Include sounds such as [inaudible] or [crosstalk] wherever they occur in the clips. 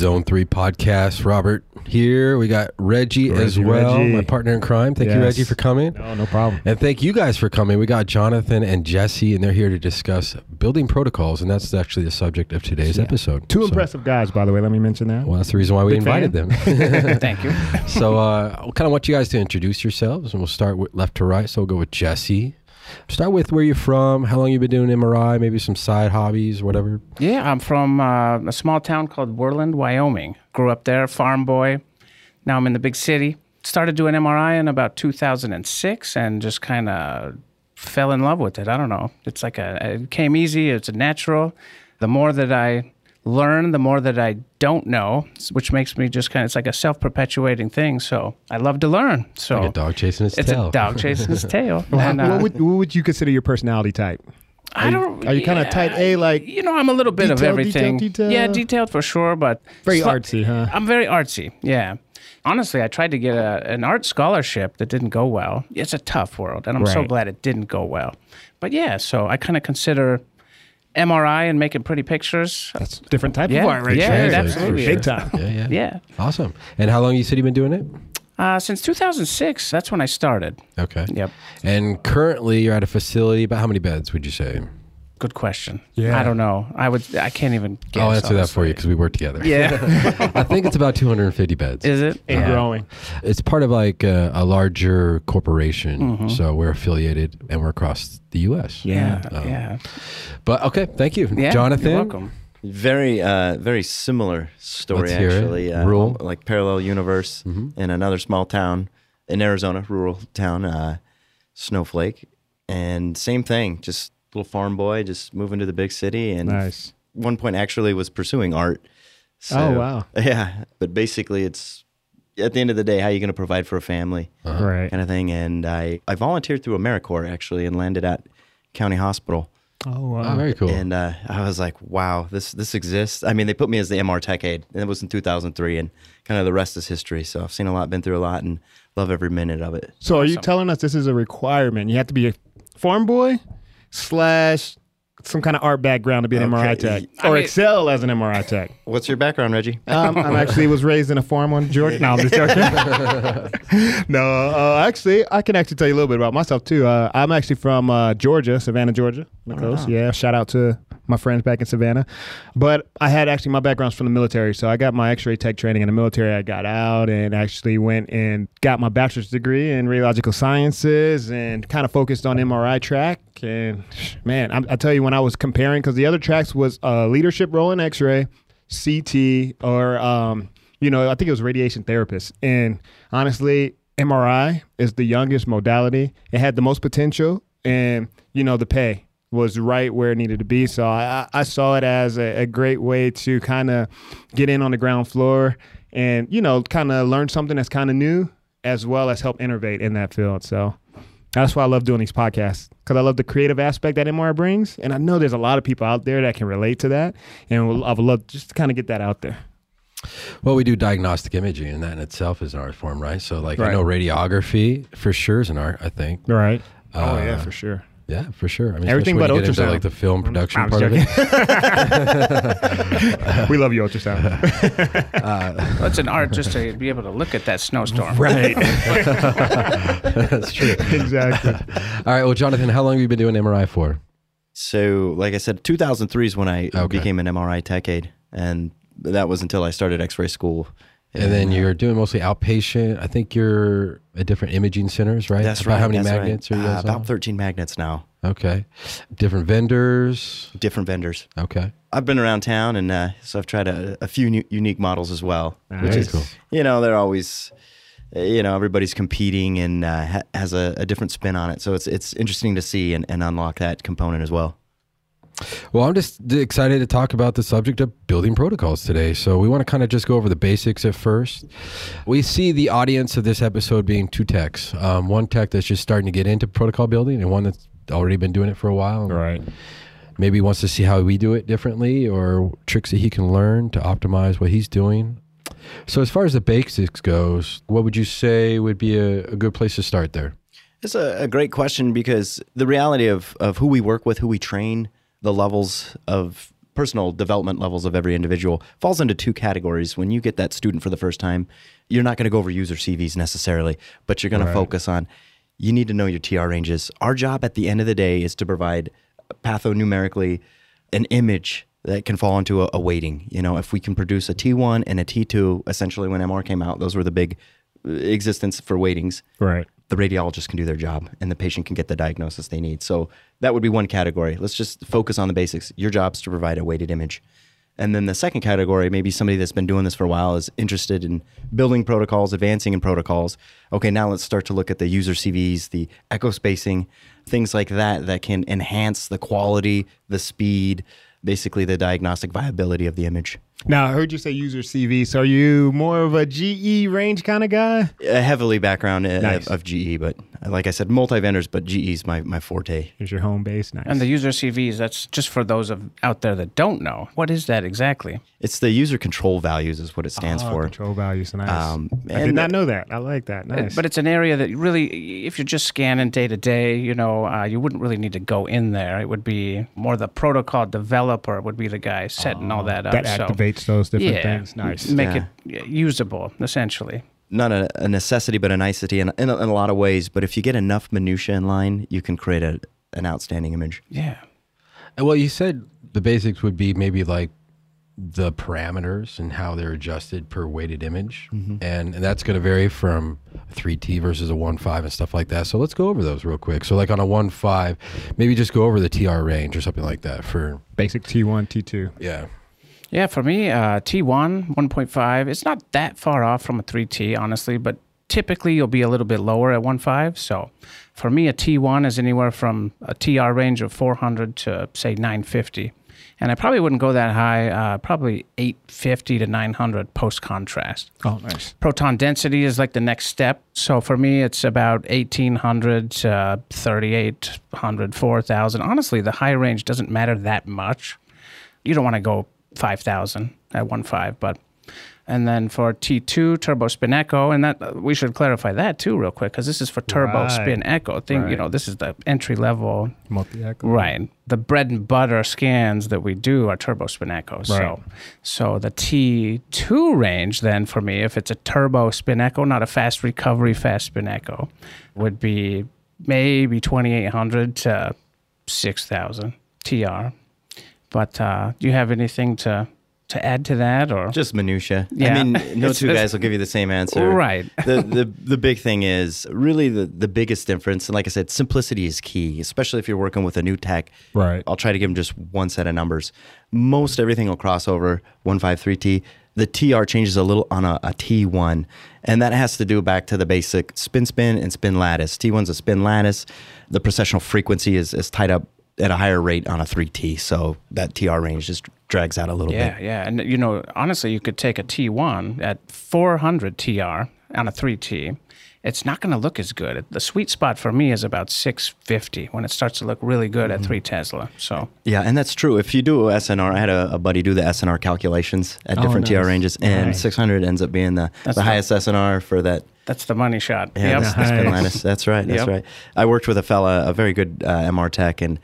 Zone 3 podcast. Robert here. We got Reggie, as well, Reggie. my partner in crime. Thank you, Reggie, for coming. No, no problem. And thank you guys for coming. We got Jonathan and Jesse, and they're here to discuss building protocols, and that's actually the subject of today's Yeah. episode. Two So- impressive guys, by the way. Let me mention that. Well, that's the reason why we Big fan. invited them. [laughs] [laughs] Thank you. so, uh, I kind of want you guys to introduce yourselves, and we'll start with left to right. So, we'll go with Jesse. Start with where you're from, how long you've been doing MRI, maybe some side hobbies, whatever. Yeah, I'm from uh, a small town called Worland, Wyoming. Grew up there, farm boy. Now I'm in the big city. Started doing MRI in about 2006 and just kind of fell in love with it. I don't know. It's like a, it came easy, it's a natural. The more that I learn, the more that I don't know, which makes me just kind of, it's like a self perpetuating thing. So I love to learn. So Like a dog chasing its it's tail. a dog chasing its [laughs] tail. Well, And, uh, what, would, what would you consider your personality type? I don't. are you kinda type A, like, you know? I'm a little bit of everything. detail, detail? Yeah, detailed for sure, but Very sli- artsy, huh? I'm very artsy. Yeah. Honestly, I tried to get a, an art scholarship that didn't go well. It's a tough world, and I'm so glad it didn't go well. But yeah, so I kind of consider MRI and making pretty pictures. That's a different type Yeah, of art right yeah, there. it absolutely Big time. Yeah, yeah. Yeah. Awesome. And how long you said you've been doing it? Uh, since 2006, that's when I started. Okay. Yep. And currently you're at a facility, about how many beds would you say? Good question. Yeah. I don't know. I would. I can't even. Guess, I'll answer that for you because we work together. Yeah. [laughs] I think it's about 250 beds. Is it? And Yeah. growing. It's part of like a, a larger corporation. Mm-hmm. So we're affiliated and we're across the U.S. Yeah. Um, yeah. But okay, thank you. Yeah. Jonathan. You're welcome. Very, uh, very similar story Let's hear it. actually. Uh, Rural. like parallel universe Mhm. in another small town in Arizona, rural town, uh, Snowflake, and same thing. Just little farm boy, just moving to the big city, and Nice. one point actually was pursuing art. So, Oh, wow. [laughs] Yeah, but basically, it's at the end of the day, how are you going to provide for a family, Uh-huh. Right. kind of thing. And I, I volunteered through AmeriCorps actually, and landed at County Hospital. Oh, wow. Oh, very cool. And uh, I was like, wow, this this exists. I mean, they put me as the MR Tech Aide, and it was in 2003, and kind of the rest is history. So I've seen a lot, been through a lot, and love every minute of it. So are you Awesome. telling us this is a requirement? You have to be a farm boy slash some kind of art background to be an MRI Okay. tech I or mean- excel as an MRI tech. [laughs] What's your background, Reggie? Um, I'm actually was raised in a farm on Georgia. No, I'm just joking. [laughs] [laughs] no, uh, actually, I can actually tell you a little bit about myself too. Uh, I'm actually from uh, Georgia, Savannah, Georgia, the coast. Yeah, shout out to my friends back in Savannah. But I had actually my background's from the military, so I got my X-ray tech training in the military. I got out and actually went and got my bachelor's degree in radiological sciences and kind of focused on MRI track. And man, I, I tell you, when I was comparing, because the other tracks was uh, leadership role in X-ray. CT or um, you know, I think it was radiation therapist. And honestly, MRI is the youngest modality. It had the most potential, and you know, the pay was right where it needed to be. So I, I saw it as a, a great way to kind of get in on the ground floor and you know, kind of learn something that's kind of new, as well as help innovate in that field. So. That's why I love doing these podcasts because I love the creative aspect that MR brings, and I know there's a lot of people out there that can relate to that, and I would love just to kind of get that out there. Well, we do diagnostic imaging, and that in itself is an art form, right? So, like, I know radiography for sure is an art. I think. Right. Uh, oh yeah, for sure. Yeah, for sure. I mean, Everything but you get into, ultrasound. like the film production I'm part of it. [laughs] we love you, ultrasound. [laughs] Uh, [laughs] well, it's an art just to be able to look at that snowstorm. right. That's true. exactly. All right. Well, Jonathan, how long have you been doing MRI for? So, like I said, 2003 is when I Okay. became an MRI Tech Aide, and that was until I started X-ray school. And then you're doing mostly outpatient. I think you're at different imaging centers, right? That's About right. How many that's right. magnets are you Uh, about on? 13 magnets now. Okay. Different vendors. Different vendors. Okay. I've been around town, and uh, so I've tried a, a few new, unique models as well. Which is, cool. you know, they're always, you know, everybody's competing and uh, ha- has a, a different spin on it. So it's it's interesting to see and, and unlock that component as well. Well, I'm just excited to talk about the subject of building protocols today. So, we want to kind of just go over the basics at first. We see the audience of this episode being two techs um, one tech that's just starting to get into protocol building, and one that's already been doing it for a while. Right. Maybe wants to see how we do it differently or tricks that he can learn to optimize what he's doing. So, as far as the basics goes, what would you say would be a, a good place to start there? It's a, a great question because the reality of, of who we work with, who we train, the levels of personal development levels of every individual falls into two categories. When you get that student for the first time, you're not going to go over user CVs necessarily, but you're going to focus on you need to know your TR ranges. Our job at the end of the day is to provide pathonumerically an image that can fall into a, a weighting. You know, if we can produce a T1 and a T2, essentially when MR came out, those were the big uh, existence for weightings Right. the radiologist can do their job and the patient can get the diagnosis they need. So that would be one category. Let's just focus on the basics. Your job is to provide a weighted image. And then the second category, maybe somebody that's been doing this for a while is interested in building protocols, advancing in protocols. Okay, now let's start to look at the user CVs, the echo spacing, things like that that can enhance the quality, the speed, basically the diagnostic viability of the image. Now, I heard you say user CV. So are you more of a GE range kind of guy? A heavily background uh, Nice. of, of GE, but like I said, multi vendors, but GE is my, my forte. Is your home base nice? And the user CVs, that's just for those of out there that don't know. What is that exactly? It's the user control values is what it stands Oh, for. control values. Nice. Um, I did and- not know that. I like that. Nice. But it's an area that really, if you're just scanning day to day, you know, uh, you wouldn't really need to go in there. It would be more the protocol developer would be the guy setting all that up. Oh, that so, activates those different yeah, things. Nice. Make Yeah. it usable, essentially. Not a, a necessity, but a nicety in, in, a, in a lot of ways. But if you get enough minutia in line, you can create a, an outstanding image. Yeah. And Well, you said the basics would be maybe like the parameters and how they're adjusted per weighted image, and, and that's going to vary from three T versus a one five and stuff like that. So let's go over those real quick. So like on a one five, maybe just go over the TR range or something like that for Basic T1, T2. yeah. Yeah, for me, uh, T1, 1.5, it's not that far off from a 3T, honestly, but typically you'll be a little bit lower at 1.5. So for me, a T1 is anywhere from a TR range of 400 to, say, 950. And I probably wouldn't go that high, uh, probably 850 to 900 post contrast. Oh, nice. Proton density is like the next step. So for me, it's about 1800 to 3800, 4000. Honestly, the high range doesn't matter that much. You don't want to go 5000 at 1.5, but. And then for T2 turbo spin echo, and that we should clarify that too, real quick, because this is for turbo Right. spin echo. Thing, you know, this is the entry level Multi echo. Right. The bread and butter scans that we do are turbo spin echoes. Right. So so the T2 range then for me, if it's a turbo spin echo, not a fast recovery fast spin echo, would be maybe 2800 to 6000 TR. But uh, do you have anything to to add to that or Just minutia. Yeah. I mean, no two it's- guys will give you the same answer. Right. [laughs] the, the the big thing is really the the biggest difference, and like I said, simplicity is key, especially if you're working with a new tech. Right. I'll try to give them just one set of numbers. Most everything will cross over 153T. The TR changes a little on a, a T1, and that has to do back to the basic spin spin and spin lattice. T1's a spin lattice. The precessional frequency is, is tied up at a higher rate on a 3T, so that TR range just drags out a little Yeah, bit. yeah. Yeah. And, you know, honestly, you could take a T1 at 400 TR on a 3T. It's not going to look as good. The sweet spot for me is about 650 when it starts to look really good Mm-hmm. at 3 Tesla. So, Yeah, and that's true. If you do SNR, I had a, a buddy do the SNR calculations at Oh, different nice. TR ranges, and Nice. 600 ends up being the, That's the highest SNR for that that's the money shot. Yeah, Yep. that's, that's. [laughs] That's right. That's Yep. right. I worked with a fella, a very good uh, MR tech, and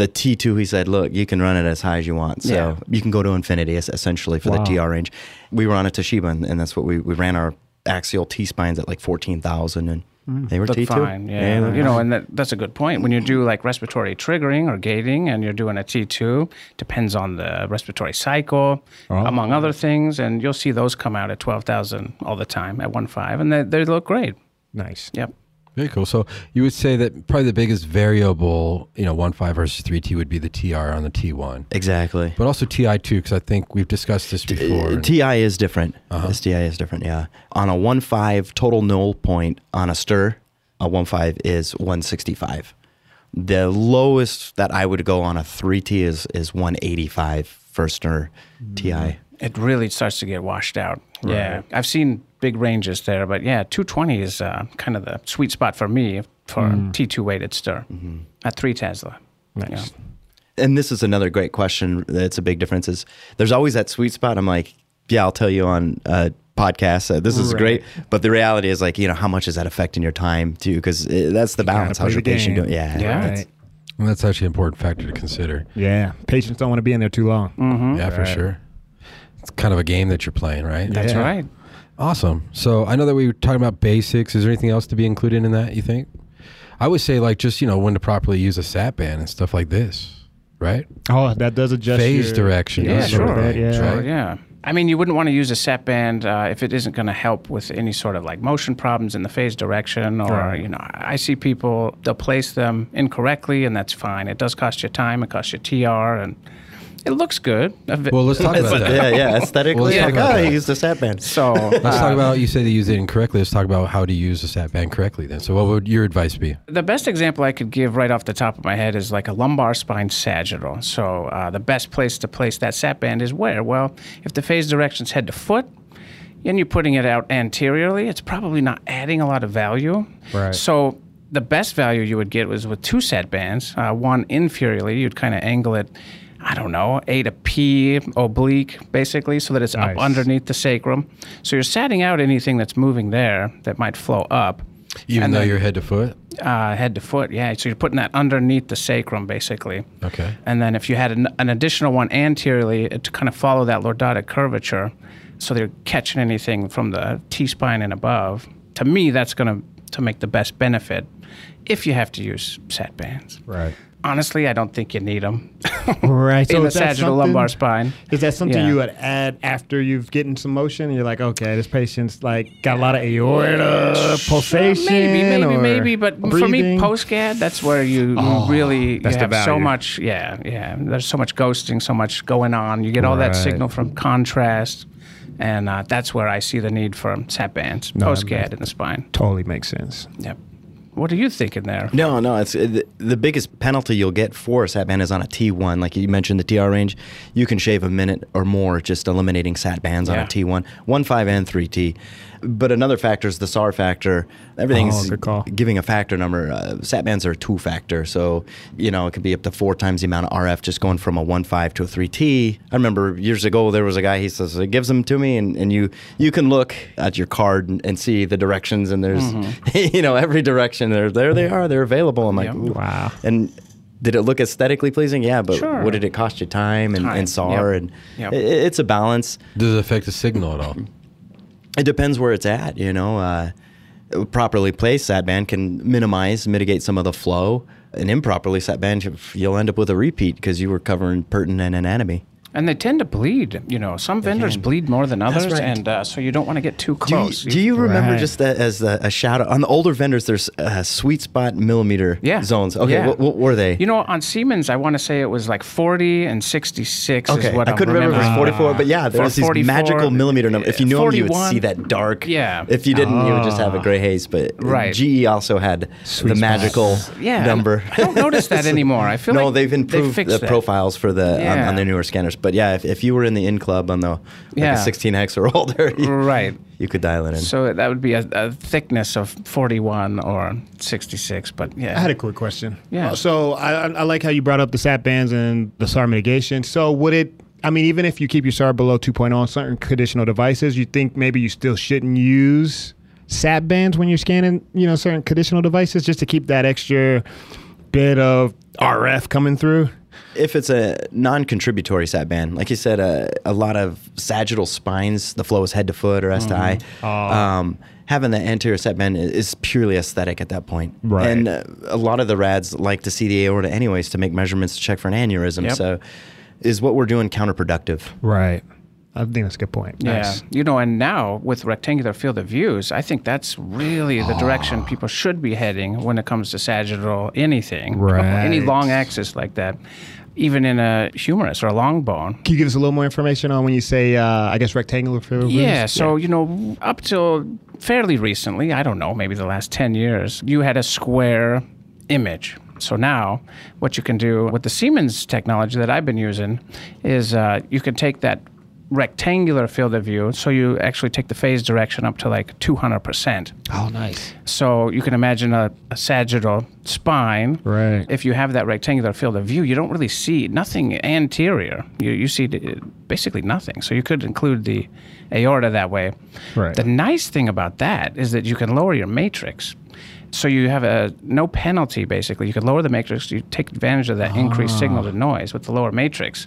the T2, he said, look, you can run it as high as you want. So Yeah. you can go to infinity essentially for Wow. the TR range. We were on a Toshiba, and, and that's what we, we ran our axial T spines at like 14,000, and mm. they were T2. fine. Yeah. they you know, and that, that's a good point. When you do like respiratory triggering or gating and you're doing a T2, depends on the respiratory cycle, Oh. among other things. And you'll see those come out at 12,000 all the time at 1.5, and they, they look great. Nice. Yep. Very cool. So you would say that probably the biggest variable, you know, one five versus three T would be the TR on the T one, exactly. but also TI two because I think we've discussed this before. Uh, TI is different. Uh-huh. STI is different, yeah. On a one five total null point on a stir, a one five is 165. The lowest that I would go on a 3T is, is 185 for stir Mm-hmm. TI. it really starts to get washed out. Yeah, I've seen big ranges there, but yeah, 220 is uh, kind of the sweet spot for me for T2 weighted stir at three Tesla. Nice. Yeah. And this is another great question. That's a big difference. Is there's always that sweet spot. I'm like, yeah, I'll tell you on a podcast. Uh, this is Right. great, but the reality is like, you know, how much is that affecting your time too? Because that's the gotta balance. How's your the patient doing? Yeah, Yeah. that's- Right. And that's actually an important factor to consider. Yeah, patients don't want to be in there too long. Yeah, for sure. It's kind of a game that you're playing, right? That's Yeah. right. Awesome. So I know that we were talking about basics. Is there anything else to be included in that, you think? I would say, like, just, you know, when to properly use a SAT band and stuff like this, right? Oh, that does adjust Phase your- direction. Yeah, that sort of sure. thing, Yeah. right? Yeah. I mean, you wouldn't want to use a sat band uh, if it isn't going to help with any sort of like motion problems in the phase direction, or Right. you know, I see people they'll place them incorrectly, and that's fine. It does cost you time. It costs you TR, and it looks good. Well, let's talk about that. yeah, yeah. Aesthetically, Well, let's like, talk oh, he used a sat band. so Let's uh, talk about, you said you use it incorrectly. Let's talk about how to use a SAT band correctly then. So what would your advice be? The best example I could give right off the top of my head is like a lumbar spine sagittal. So uh, the best place to place that sat band is where? Well, if the phase direction's head to foot, and you're putting it out anteriorly, it's probably not adding a lot of value. Right. So the best value you would get was with two sat bands. Uh, one inferiorly, you'd kind of angle it. I don't know, A to P oblique, basically, so that it's Nice. up underneath the sacrum. So you're satting out anything that's moving there that might flow up Even And though then- you're head to foot? uh, head to foot. Yeah, so you're putting that underneath the sacrum, basically. Okay. And then if you had an, an additional one anteriorly it to kind of follow that lordotic curvature, so they're catching anything from the T spine and above. To me, that's going to to make the best benefit if you have to use sat bands. Right. Honestly, I don't think you need them [laughs] Right. in the sagittal lumbar spine. Is that something Yeah. you would add after you've getting some motion? And you're like, okay, this patient's like got a lot of aorta pulsation. Maybe, maybe, maybe, but for me, post GAD, that's where you, you really you have so much. Yeah, yeah. There's so much ghosting, so much going on. You get all that signal from contrast, and uh, that's where I see the need for sat bands, No, post GAD in the spine. totally makes sense. Yep. What are you thinking there? No, no. It's uh, the, the biggest penalty you'll get for a sat band is on a T1. Like you mentioned, the TR range, you can shave a minute or more just eliminating sat bands on a T1, one five and three T. But another factor is the SAR factor. Everything's Oh, good call. giving a factor number. Uh, sat bands are a two factor, so you know it could be up to four times the amount of RF just going from a one five to a three T. I remember years ago there was a guy he says it gives them to me, and, and you you can look at your card and, and see the directions, and there's [laughs] you know every direction there there they are they're available. I'm like Yep. Wow. And did it look aesthetically pleasing? Yeah, but Sure. what did it cost you time and, Time, and SAR? yep. And Yep. i- i- it's a balance. Does it affect the signal at all? It depends where it's at, you know. Uh, properly placed sat band can minimize, mitigate some of the flow. An improperly sat band, you'll end up with a repeat because you were covering pertinent anatomy. And they tend to bleed. You know, some vendors can. bleed more than others, right. and uh, so you don't want to get too Do you, close. do you remember Right. just that as a, a shout out on the older vendors? There's uh, sweet spot millimeter yeah. zones. Okay, Yeah. what, what were they? You know, on Siemens, I want to say it was like 40 and 66 Okay, is what I couldn't remember if it was 44, but yeah, there For was these 44, magical millimeter numbers. If you knew them, you would see that dark. Yeah. If you didn't, you would just have a gray haze. But Right. GE also had Sweet the spot. magical Yeah, number. I don't notice that [laughs] anymore. I feel no, like they've improved fixed the that. profiles for the on, on their newer scanners. But yeah, if, if you were in the in club on the like Yeah. a 16 hex or [laughs] older, you, Right. you could dial it in. So that would be a, a thickness of 41 or 66. But yeah. I had a quick question. Yeah. Uh, So I, I I like how you brought up the SAT bands and the SAR mitigation. So would it? I mean, even if you keep your SAR below 2.0 on certain conditional devices, you think maybe you still shouldn't use SAT bands when you're scanning, you know, certain conditional devices, just to keep that extra bit of RF coming through. If it's a non-contributory sat band, like you said, uh, a lot of sagittal spines, the flow is head to foot or S to I. Oh. Um, having the anterior sat band is purely aesthetic at that point. Right. And uh, a lot of the rads like to see the aorta anyways to make measurements to check for an aneurysm. Yep. So, is what we're doing counterproductive? Right. I think that's a good point. Yeah, Nice. you know, and now with rectangular field of views, I think that's really the Ah. direction people should be heading when it comes to sagittal anything, Right. any long axis like that, even in a humerus or a long bone. Can you give us a little more information on when you say, uh, I guess, rectangular field? of view? Yeah, so you know, up till fairly recently, I don't know, maybe the last 10 years, you had a square image. So now, what you can do with the Siemens technology that I've been using is uh, you can take that rectangular field of view, so you actually take the phase direction up to like 200%. Oh, nice. So you can imagine a, a sagittal spine. Right. If you have that rectangular field of view, you don't really see nothing anterior. You, you see uh, basically nothing. So you could include the aorta that way. Right. The nice thing about that is that you can lower your matrix. So you have a no penalty basically. You can lower the matrix. You take advantage of that increased signal to noise with the lower matrix,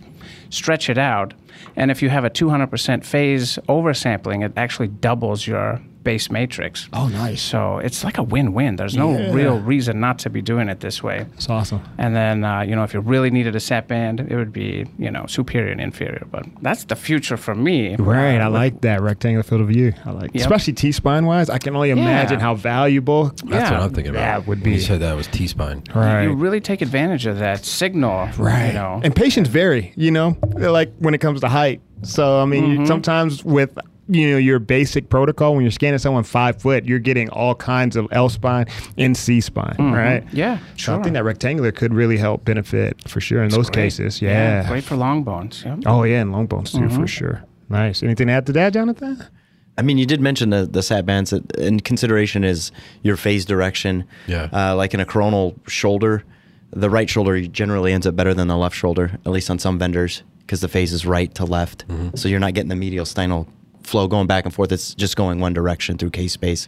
stretch it out, and if you have a 200% phase oversampling, it actually doubles your base matrix. Oh, nice. So it's like a win-win. There's no Yeah. real reason not to be doing it this way. It's awesome. And then, uh, you know, if you really needed a sat band, it would be, you know, superior and inferior. But that's the future for me. Right, I Uh, like that rectangular field of view. I like, Yep. especially T spine wise. I can only imagine how valuable. That's Yeah, what I'm thinking about. that would be. You said that was T spine. Right, You really take advantage of that signal. right. You know. And patients vary. You know, like when it comes to height. So I mean, Mm-hmm. sometimes with you know your basic protocol when you're scanning someone five foot, you're getting all kinds of L spine and C spine. Right. Mm-hmm. Yeah, So sure. I think that rectangular could really help benefit for sure in those Great. cases. Yeah. yeah. Great for long bones. Yeah. Oh yeah, and long bones too Mm-hmm. for sure. Nice. Anything to add to that, Jonathan? I mean, you did mention the, the sat bands. That in consideration is your phase direction. Yeah. Uh, like in a coronal shoulder, the right shoulder generally ends up better than the left shoulder, at least on some vendors, because the phase is right to left. So you're not getting the mediastinal flow going back and forth. It's just going one direction through k-space.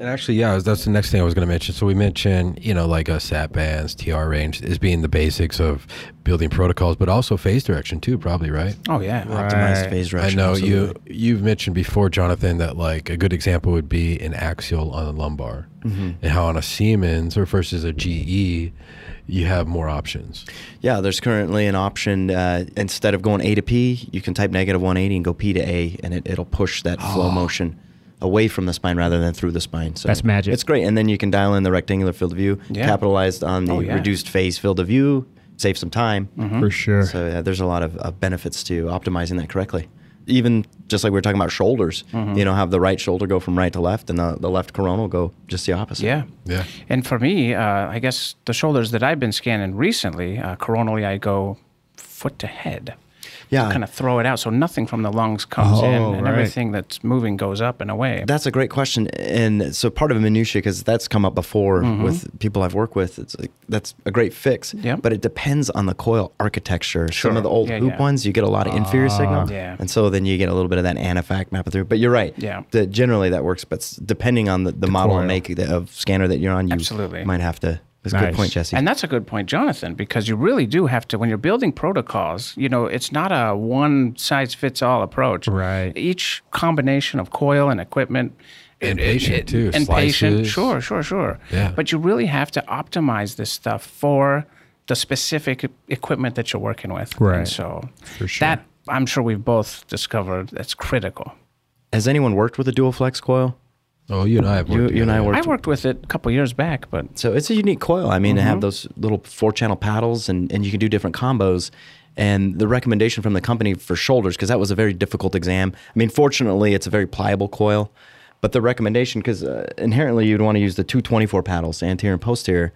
And actually, yeah, that's the next thing I was going to mention. So we mentioned, you know, like a SAT bands, TR range is being the basics of building protocols, but also phase direction too, probably, right? Oh yeah. Optimized Right. phase I direction. know you absolutely. you've mentioned before, Jonathan, that like a good example would be an axial on a lumbar, Mm-hmm. and how on a Siemens or versus a GE, you have more options. Yeah, there's currently an option. Uh, instead of going A to P, you can type negative 180 and go P to A, and it, it'll push that flow motion away from the spine rather than through the spine. So That's magic. It's great, and then you can dial in the rectangular field of view, Yeah. capitalized on the Oh, yeah. reduced phase field of view, save some time. For sure. So yeah, there's a lot of, of benefits to optimizing that correctly. Even just like we were talking about shoulders, you know, have the right shoulder go from right to left, and the, the left coronal go just the opposite. Yeah. Yeah. And for me, uh, I guess the shoulders that I've been scanning recently, uh, coronally, I go foot to head. Yeah. Kind of throw it out so nothing from the lungs comes in Oh, and right. everything that's moving goes up and away. That's a great question, and so part of minutia because that's come up before Mm-hmm. with people I've worked with. It's like, that's a great fix, Yep. but it depends on the coil architecture. Some of the old Yeah, hoop yeah. ones, you get a lot of inferior signal, Yeah. and so then you get a little bit of that anafac mapping through. But you're right, Yeah. The, generally that works, but depending on the, the, model coil. and make of scanner that you're on, you Absolutely. might have to. That's a good point, Jesse. And that's a good point, Jonathan, because you really do have to, when you're building protocols, you know, it's not a one size fits all approach. Right. Each combination of coil and equipment. And patient, too, And patient. slices. Sure, sure, sure. Yeah. But you really have to optimize this stuff for the specific equipment that you're working with. Right. And so For sure. that I'm sure we've both discovered that's critical. Has anyone worked with a dual flex coil? Oh, you and I have worked you and I worked- I worked with it a couple years back, but So it's a unique coil. I mean, to Mm-hmm. have those little four channel paddles and, and you can do different combos. And the recommendation from the company for shoulders, because that was a very difficult exam. I mean, fortunately, it's a very pliable coil. But the recommendation, because uh, inherently you'd want to use the two 24 paddles, anterior and posterior.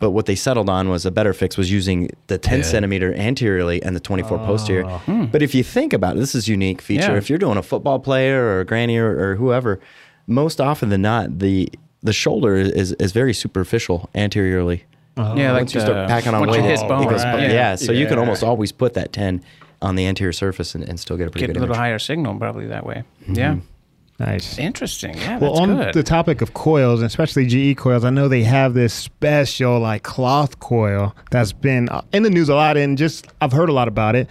But what they settled on was a better fix was using the 10 Yeah. centimeter anteriorly and the 24 posterior. But if you think about it, this is a unique feature. Yeah. If you're doing a football player or a granny or, or whoever, most often than not, the the shoulder is is very superficial anteriorly. yeah, like Once you start packing on weight, you hit it bone, goes- right. yeah. so you can almost always put that 10 on the anterior surface and, and still get a pretty get a good little image. higher signal probably that way. Yeah. Nice. Interesting. Yeah, Well, that's on good. the topic of coils, especially GE coils, I know they have this special like cloth coil that's been uh, in the news a lot, and just I've heard a lot about it.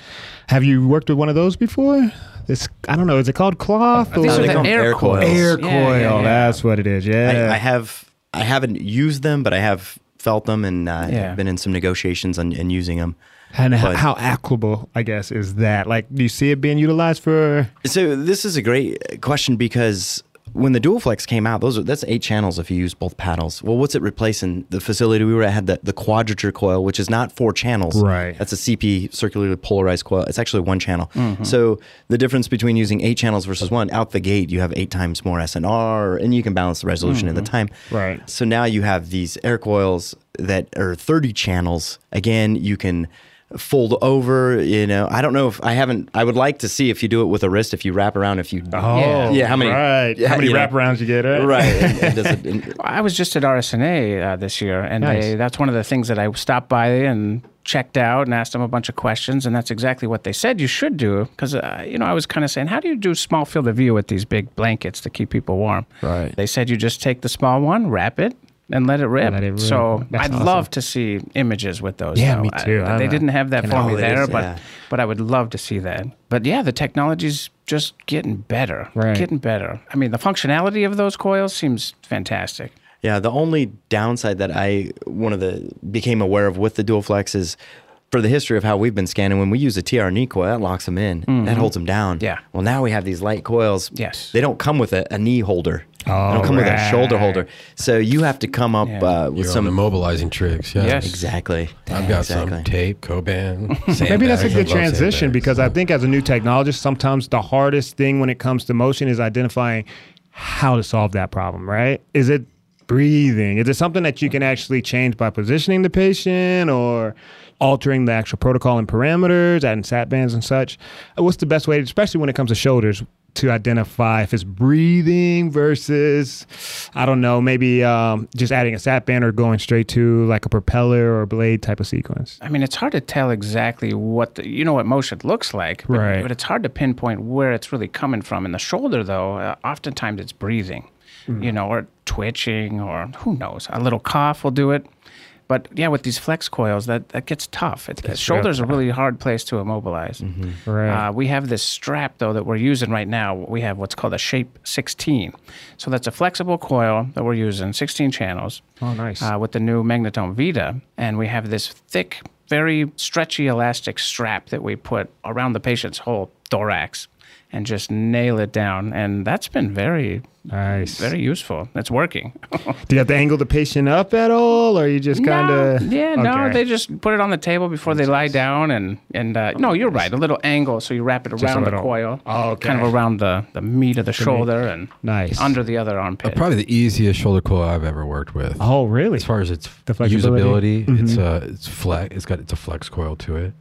Have you worked with one of those before? This I don't know. Is it called cloth These or are the air, air coils. coils. air Yeah, coil? yeah, yeah. That's what it is. Yeah. I, I have I haven't used them, but I have felt them and uh, Yeah. been in some negotiations on, and using them. and but- how applicable, I guess, is that? Like, do you see it being utilized for? So this is a great question because when the dual flex came out, those are that's eight channels if you use both paddles. Well, what's it replacing? The facility we were at had the, the quadrature coil, which is not four channels. Right. That's a CP circularly polarized coil. It's actually one channel. Mm-hmm. So the difference between using eight channels versus one, out the gate, you have eight times more SNR, and you can balance the resolution and the time. Mm-hmm. Right. So now you have these air coils that are 30 channels. Again, you can fold over, you know. I don't know if I haven't I would like to see if you do it with a wrist if you wrap around if you Oh, Yeah. Yeah, how many- Right. yeah, how many you know. wraparounds you get? Right. right. and- and [laughs] does it- and- I was just at RSNA uh, this year, and Nice. they, that's one of the things that I stopped by and checked out and asked them a bunch of questions, and that's exactly what they said you should do. Because uh, you know, I was kind of saying, how do you do small field of view with these big blankets to keep people warm? Right. They said you just take the small one, wrap it, and let it rip. Let it rip. So That's I'd awesome. love to see images with those. Yeah, though. me too. I- I- they didn't have that can- for me it there, is, but yeah. but I would love to see that. But yeah, the technology's just getting better. Right. Getting better. I mean, the functionality of those coils seems fantastic. Yeah, the only downside that I one of the became aware of with the dual flex is for the history of how we've been scanning. When we use a TR knee coil, that locks them in, that holds them down. Mm-hmm. Yeah. Well, now we have these light coils. Yes. They don't come with a, a knee holder. they Oh, don't come with a shoulder holder. So you have to come up Yeah. uh, with You're some immobilizing tricks. Yeah. Yes. exactly. I've got exactly. some tape, Coban. [laughs] Maybe that's a good transition sandbags. because I think as a new technologist, sometimes the hardest thing when it comes to motion is identifying how to solve that problem, right? Is it breathing? Is it something that you can actually change by positioning the patient or altering the actual protocol and parameters, adding sat bands and such? Uh, What's the best way, especially when it comes to shoulders, to identify if it's breathing versus, I don't know, maybe um, just adding a sat band or going straight to like a propeller or blade type of sequence? I mean, it's hard to tell exactly what the, you know what motion looks like, but, Right. but it's hard to pinpoint where it's really coming from. In the shoulder, though, uh, oftentimes it's breathing, you know, or twitching, or who knows, a little cough will do it. But yeah, with these flex coils, that, that gets tough. It, the shoulder's are a really hard place to immobilize. Right. Uh, we have this strap though that we're using right now. We have what's called a Shape 16. So that's a flexible coil that we're using, 16 channels oh, nice. uh, with the new MAGNETOM Vida, and we have this thick, very stretchy elastic strap that we put around the patient's whole thorax and just nail it down. And that's been very, nice. very useful. It's working. [laughs] Do you have to angle the patient up at all, or you just kind No, of? yeah, no, they just put it on the table before they lie down, and and uh, no, you're right, a little angle, so you wrap it around the coil, Oh, okay. kind of around the the meat of the shoulder and Nice. under the other armpit. Probably the easiest shoulder coil I've ever worked with. Oh, really? As far as its The flexibility? Mm-hmm. usability, it's uh, it's flex. It's got it's a flex coil to it.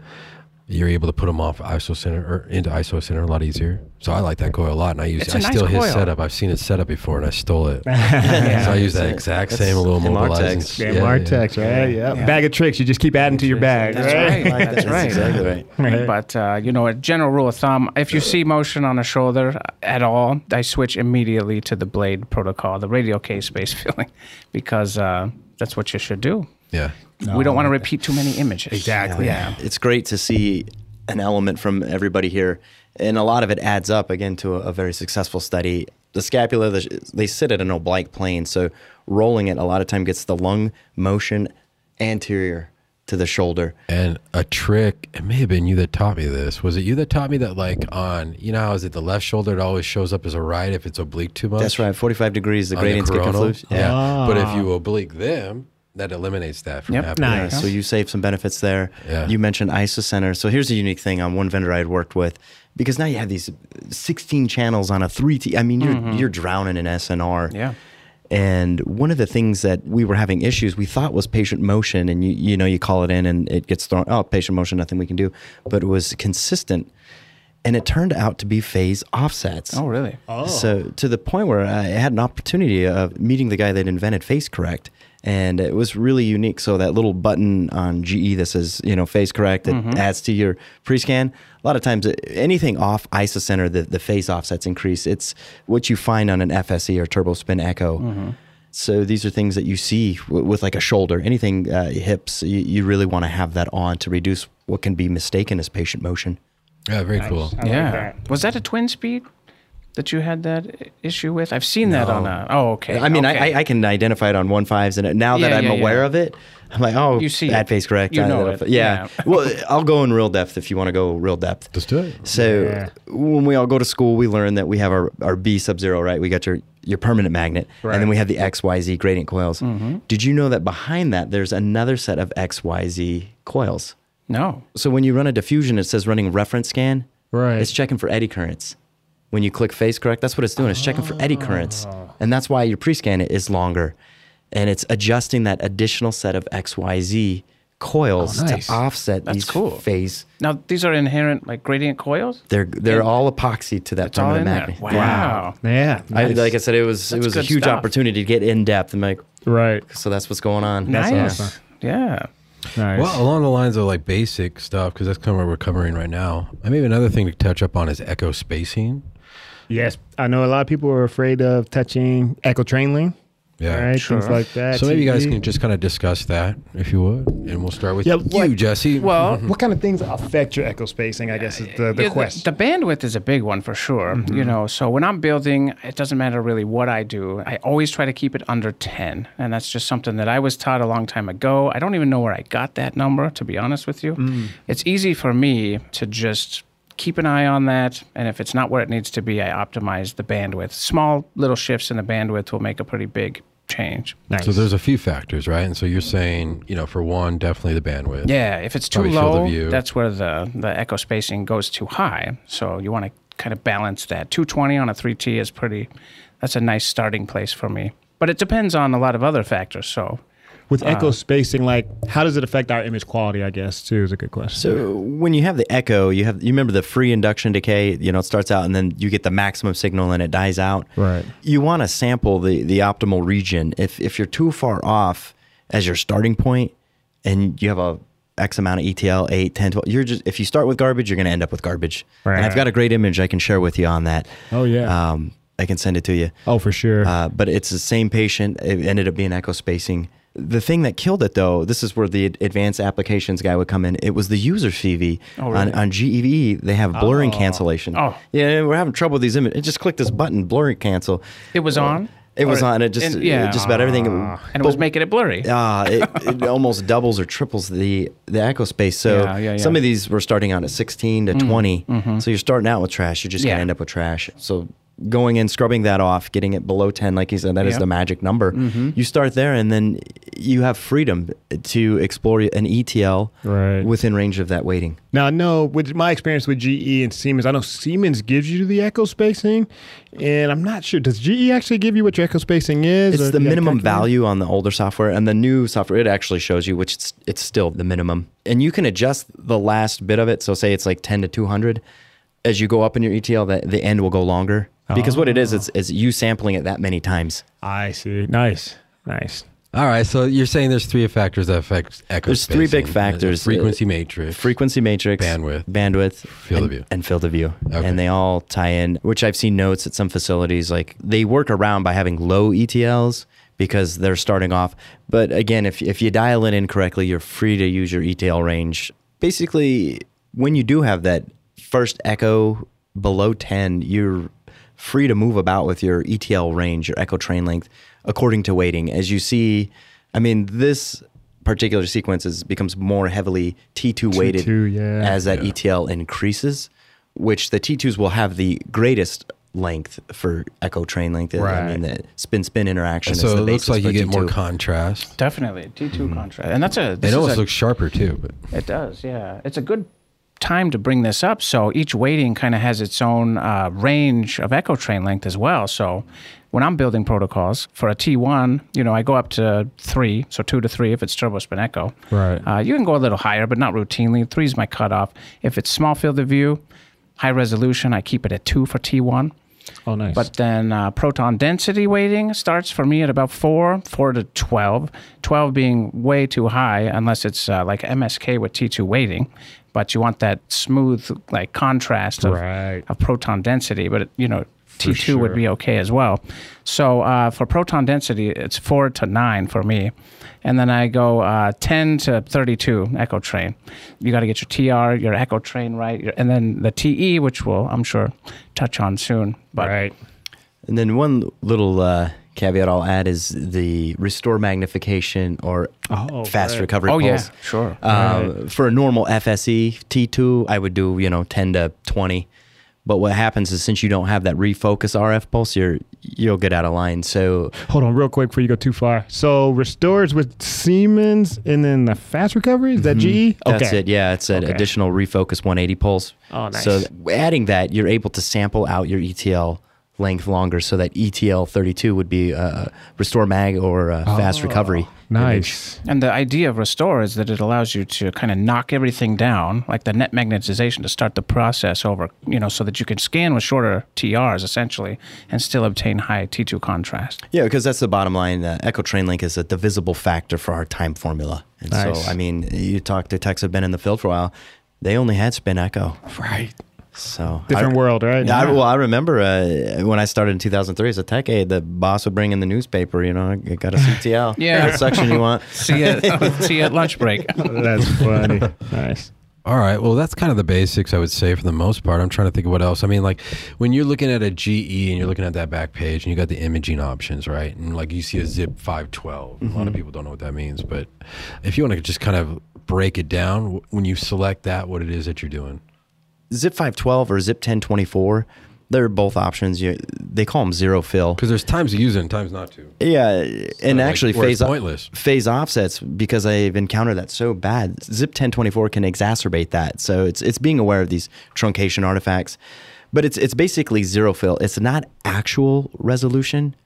You're able to put them off ISO center or into ISO center a lot easier. So I like that coil a lot, and I use It's a I nice steal his setup. I've seen it set up before, and I stole it. [laughs] so I use that exact That's same little in mobilizing. Martex. Yeah, Martex, right? Yeah. Bag of tricks. You just keep adding to your bag. That's right? right. That's, That's right. [laughs] exactly right. But uh, you know, a general rule of thumb: if you see motion on a shoulder at all, I switch immediately to the blade protocol, the radial k-space [laughs] filling, because uh, that's what you should do. Yeah. we don't want to repeat too many images. Exactly. Yeah. It's great to see an element from everybody here, and a lot of it adds up again to a, a very successful study. The scapula, the, they sit at an oblique plane, so rolling it a lot of time gets the lung motion anterior to the shoulder. And a trick, it may have been you that taught me this. Was it you that taught me that, like, on, you know, how is it the left shoulder? It always shows up as a right if it's oblique too much? That's right, 45 degrees, the On the gradients get coronal? confused. Yeah. But if Ah. you oblique them, that eliminates that from Yep. happening. Nice. Yeah, so you save some benefits there. Yeah. You mentioned isocenter. So here's a unique thing on one vendor I had worked with, because now you have these 16 channels on a 3T. I mean, you're mm-hmm. you're drowning in SNR. Yeah. And one of the things that we were having issues, we thought was patient motion, and you you know you call it in and it gets thrown. Oh, patient motion, nothing we can do. But it was consistent, and it turned out to be phase offsets. Oh, really? Oh. So to the point where I had an opportunity of meeting the guy that invented Phase Correct, and it was really unique. So that little button on GE that says you know Phase Correct that adds to your pre-scan. A lot of times, uh, anything off isocenter, the the phase offsets increase. It's what you find on an FSE or turbo spin echo. So these are things that you see w- with like a shoulder, anything uh, hips. You, you really want to have that on to reduce what can be mistaken as patient motion. Yeah, very cool. I like yeah. that. Was that a twin speed that you had that issue with? I've seen that on a. Oh, okay. I mean, okay. I, I can identify it on one fives, and now that Yeah, I'm yeah, aware yeah. of it, I'm like, oh, You see bad it. phase correct. You know it. Yeah. Yeah. well, I'll go in real depth if you want to go real depth. Let's do it. So Yeah. when we all go to school, we learn that we have our, our B sub zero, right? We got your, your permanent magnet, and then we have the XYZ gradient coils. Mm-hmm. Did you know that behind that there's another set of XYZ coils? No. So when you run a diffusion, it says running reference scan. Right. It's checking for eddy currents. When you click phase correct, that's what it's doing. It's checking for eddy currents. Ah. And that's why your pre-scan is longer. And it's adjusting that additional set of XYZ coils Oh, nice. to offset That's these cool. phase. Now these are inherent like gradient coils. They're they're all epoxy to that It's all permanent in magnet. there. Wow. Yeah. I, like I said, it was it was a huge stuff. opportunity to get in depth. I'm like, right. so that's what's going on. nice. awesome. Yeah. Nice. Well, along the lines of like basic stuff, because that's kind of what we're covering right now. I mean, another thing to touch up on is echo spacing. Yes, I know a lot of people are afraid of touching echo train length. Yeah. right? Sure. Things like that. So maybe you guys can just kind of discuss that if you would, and we'll start with Yeah, you, what- Jesse. Well, [laughs] What kind of things affect your echo spacing? I guess is the, the Yeah, question. The, bandwidth is a big one for sure. Mm-hmm. You know, so when I'm building, it doesn't matter really what I do. I always try to keep it under 10. And that's just something that I was taught a long time ago. I don't even know where I got that number, to be honest with you. Mm. It's easy for me to just keep an eye on that. And if it's not where it needs to be, I optimize the bandwidth. Small little shifts in the bandwidth will make a pretty big change. nice. So there's a few factors, right? And so you're saying, you know, for one, definitely the bandwidth. Yeah, if it's too Probably field of low, that's where the, the echo spacing goes too high. So you want to kind of balance that. 220 on a 3T is pretty, that's a nice starting place for me. But it depends on a lot of other factors. So With echo spacing, like how does it affect our image quality? I guess too is a good question. So when you have the echo, you have you remember the free induction decay. You know, it starts out and then you get the maximum signal and it dies out. Right. You want to sample the the optimal region. If if you're too far off as your starting point, and you have a X amount of ETL, 8, 10, 12, you're just, if you start with garbage, you're going to end up with garbage. Right. And I've got a great image I can share with you on that. Oh, yeah. Um, I can send it to you. oh, for sure. Uh, but it's the same patient. It ended up being echo spacing. The thing that killed it, though, this is where the advanced applications guy would come in. It was the user CV Oh, really? on, on GEV. They have blurring Oh. cancellation. Oh. yeah, we're having trouble with these images. It just click this button, blurring cancel. it was on? It was Or- on. It just and- yeah. just about everything. Ah. and it was making it blurry. Uh, it, [laughs] it almost doubles or triples the the echo space. So Yeah, yeah, yeah. some of these were starting out at 16 to mm-hmm. 20. Mm-hmm. So you're starting out with trash. You're just gonna end up with trash. So going in, scrubbing that off, getting it below 10, like you said, that is the magic number. Mm-hmm. You start there, and then you have freedom to explore an ETL Right. within range of that weighting. Now, I know with my experience with GE and Siemens, I know Siemens gives you the echo spacing, and I'm not sure. Does GE actually give you what your echo spacing is? It's the do you gotta minimum value on the older software, and the new software it actually shows you, which it's, it's still the minimum. And you can adjust the last bit of it. So say it's like ten to two hundred. As you go up in your ETL, the, the end will go longer because what it is, oh. it's, it's you sampling it that many times. I see. Nice. Nice. All right. So you're saying there's three factors that affect echo There's three big spacing. There's a factors. frequency matrix. Frequency matrix, Bandwidth. bandwidth, Field of view. and field of view, Okay. and they all tie in. Which I've seen notes at some facilities, like they work around by having low ETLs because they're starting off. But again, if if you dial it in correctly, you're free to use your ETL range. Basically, when you do have that first echo below 10, you're free to move about with your ETL range, your echo train length, according to weighting. As you see, I mean, this particular sequence is, becomes more heavily T2 weighted T2, yeah. as that ETL increases, which the T2s will have the greatest length for echo train length. I Right. mean, the spin spin interaction is So the it looks like you get more T2. contrast. Definitely. T2 mm-hmm. contrast. And that's a. This It is almost a- looks sharper too. But It does, yeah. It's a good time to bring this up. So each weighting kind of has its own uh, range of echo train length as well. So when I'm building protocols for a T1, you know, I go up to three, so two to three if it's turbo spin echo. Right. Uh, you can go a little higher, but not routinely. Three is my cutoff. If it's small field of view, high resolution, I keep it at two for T1. Oh, nice. But then uh, proton density weighting starts for me at about four, four to 12. 12 being way too high unless it's uh, like MSK with T2 weighting. But you want that smooth like contrast of, Right. of proton density. But, you know, T2 sure. would be okay as well. So uh, for proton density, it's four to nine for me. And then I go uh, 10 to 32 echo train. You got to get your TR, your echo train right, your, and then the TE, which we'll, I'm sure, touch on soon. But right. And then one little uh, caveat I'll add is the restore magnetization or Oh, fast right. recovery Oh, yeah, sure. Um, For a normal FSE T2, I would do you know 10 to 20. But what happens is since you don't have that refocus RF pulse, you're you'll get out of line. So Hold on, real quick before you go too far. So restores with Siemens, and then the fast recovery is that GE? Okay, Mm-hmm. that's it. Yeah, it's an Okay. additional refocus 180 pulse. Oh, nice. So adding that, you're able to sample out your ETL length longer, so that ETL 32 would be uh, restore mag or uh, fast recovery. Nice. And the idea of restore is that it allows you to kind of knock everything down, like the net magnetization, to start the process over, you know, so that you can scan with shorter TRs essentially and still obtain high T2 contrast. Yeah, because that's the bottom line. Uh, Echo Train Length is a divisible factor for our time formula. And Nice. so, I mean, you talk to techs have been in the field for a while. They only had spin echo. Right. So Different I, world, right? Yeah, I, well, I remember uh, when I started in 2003 as a tech aide, the boss would bring in the newspaper. You know, I got a [laughs] CTL. Yeah. what section you want? [laughs] see you, [laughs] see you at lunch break. That's funny. nice. All right. Well, that's kind of the basics, I would say, for the most part. I'm trying to think of what else. I mean, like when you're looking at a GE and you're looking at that back page and you got the imaging options, right? And like you see a zip 512. A lot of people don't know what that means, but if you want to just kind of break it down, when you select that, what it is that you're doing. Zip 512 or Zip 1024. They're both options. You, they call them zero fill. Because there's times to use it and times not to. Yeah, and like, actually phase pointless. phase offsets because I've encountered that so bad. Zip 1024 can exacerbate that. So it's it's being aware of these truncation artifacts. But it's it's basically zero fill. It's not actual resolution.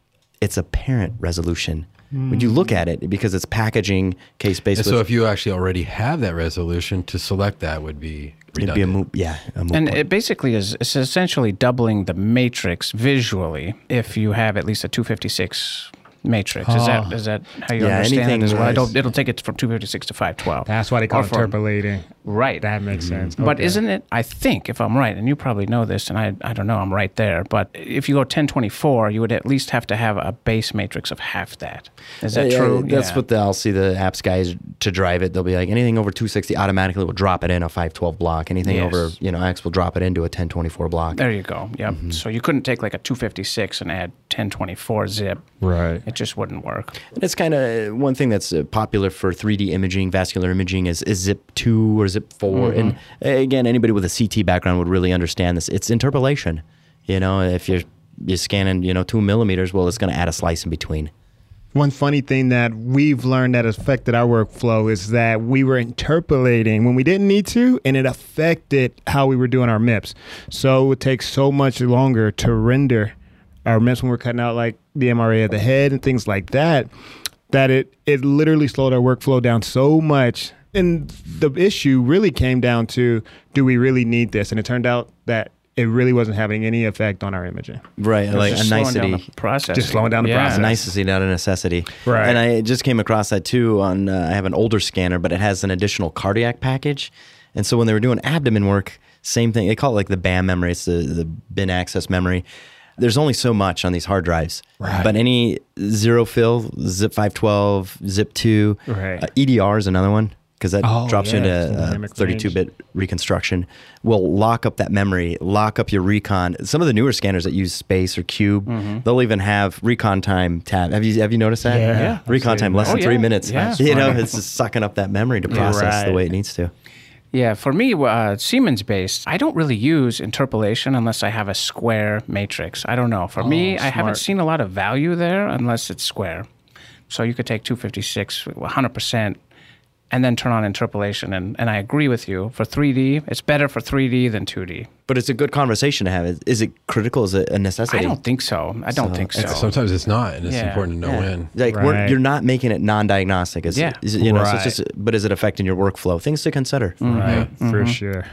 It's apparent resolution. When you look at it, because it's packaging case based. So if you actually already have that resolution, to select that would be it'd be a redundant. moot, yeah, a moot And point. it basically is it's essentially doubling the matrix visually if you have at least a 256 matrix. Is that Oh. is that how you Yeah, understand anything it as well? is- It'll, it'll take it from 256 to 512. That's why they call it from- interpolating. Right. That makes sense. But Okay. isn't it? I think, if I'm right, and you probably know this, and I, I don't know, I'm right there. But if you go 1024, you would at least have to have a base matrix of half that. Is that Yeah, true? That's Yeah. what the, I'll see the apps guys to drive it. They'll be like anything over 260 automatically will drop it in a 512 block. Anything Yes. over you know X will drop it into a 1024 block. There you go. Yep. Mm-hmm. So you couldn't take like a 256 and add 1024 zip. right. It just wouldn't work. And it's kind of one thing that's uh, popular for 3D imaging, vascular imaging is, is Zip 2 or Zip 4. And uh, again, anybody with a CT background would really understand this. It's interpolation. You know, if you're you're scanning, you know, two millimeters, well, it's going to add a slice in between. One funny thing that we've learned that affected our workflow is that we were interpolating when we didn't need to, and it affected how we were doing our MIPS. So it would take so much longer to render our MIPS when we're cutting out like the MRA of the head and things like that, that it it literally slowed our workflow down so much. And the issue really came down to do we really need this? And it turned out that it really wasn't having any effect on our imaging. Right. It Like just a slowing nicety. down the process. Just slowing down the A process. nicety, not a necessity. Right. And I just came across that too on, uh, I have an older scanner, but it has an additional cardiac package. And so when they were doing abdomen work, same thing. They call it like the BAM memory. It's the, the bin access memory. There's only so much on these hard drives. Right. But any zero fill, zip 512, zip 2, Right. uh, EDR is another one because that Oh, drops you into uh, dynamic 32 bit reconstruction. Will lock up that memory, lock up your recon. Some of the newer scanners that use space or cube, they'll even have recon time tab. Have you have you noticed that? Yeah. Yeah. Recon time less Oh, than three minutes. Yeah. You know, it's just sucking up that memory to process the way it needs to. Yeah, for me, uh, Siemens based, I don't really use interpolation unless I have a square matrix. I don't know. For me, I haven't seen a lot of value there unless it's square. So you could take 256, 100%, and then turn on interpolation. And, and I agree with you. For 3D, it's better for 3D than 2D. But it's a good conversation to have. Is, is it critical? Is it a necessity? I don't think so. I don't think so. And sometimes it's not, and it's Yeah. important to know when. Like we're, Right. you're not making it non-diagnostic. Is, Yeah. is you know, so Right. it's just, but is it affecting your workflow? Things to consider. Right. Mm-hmm. For mm-hmm. sure.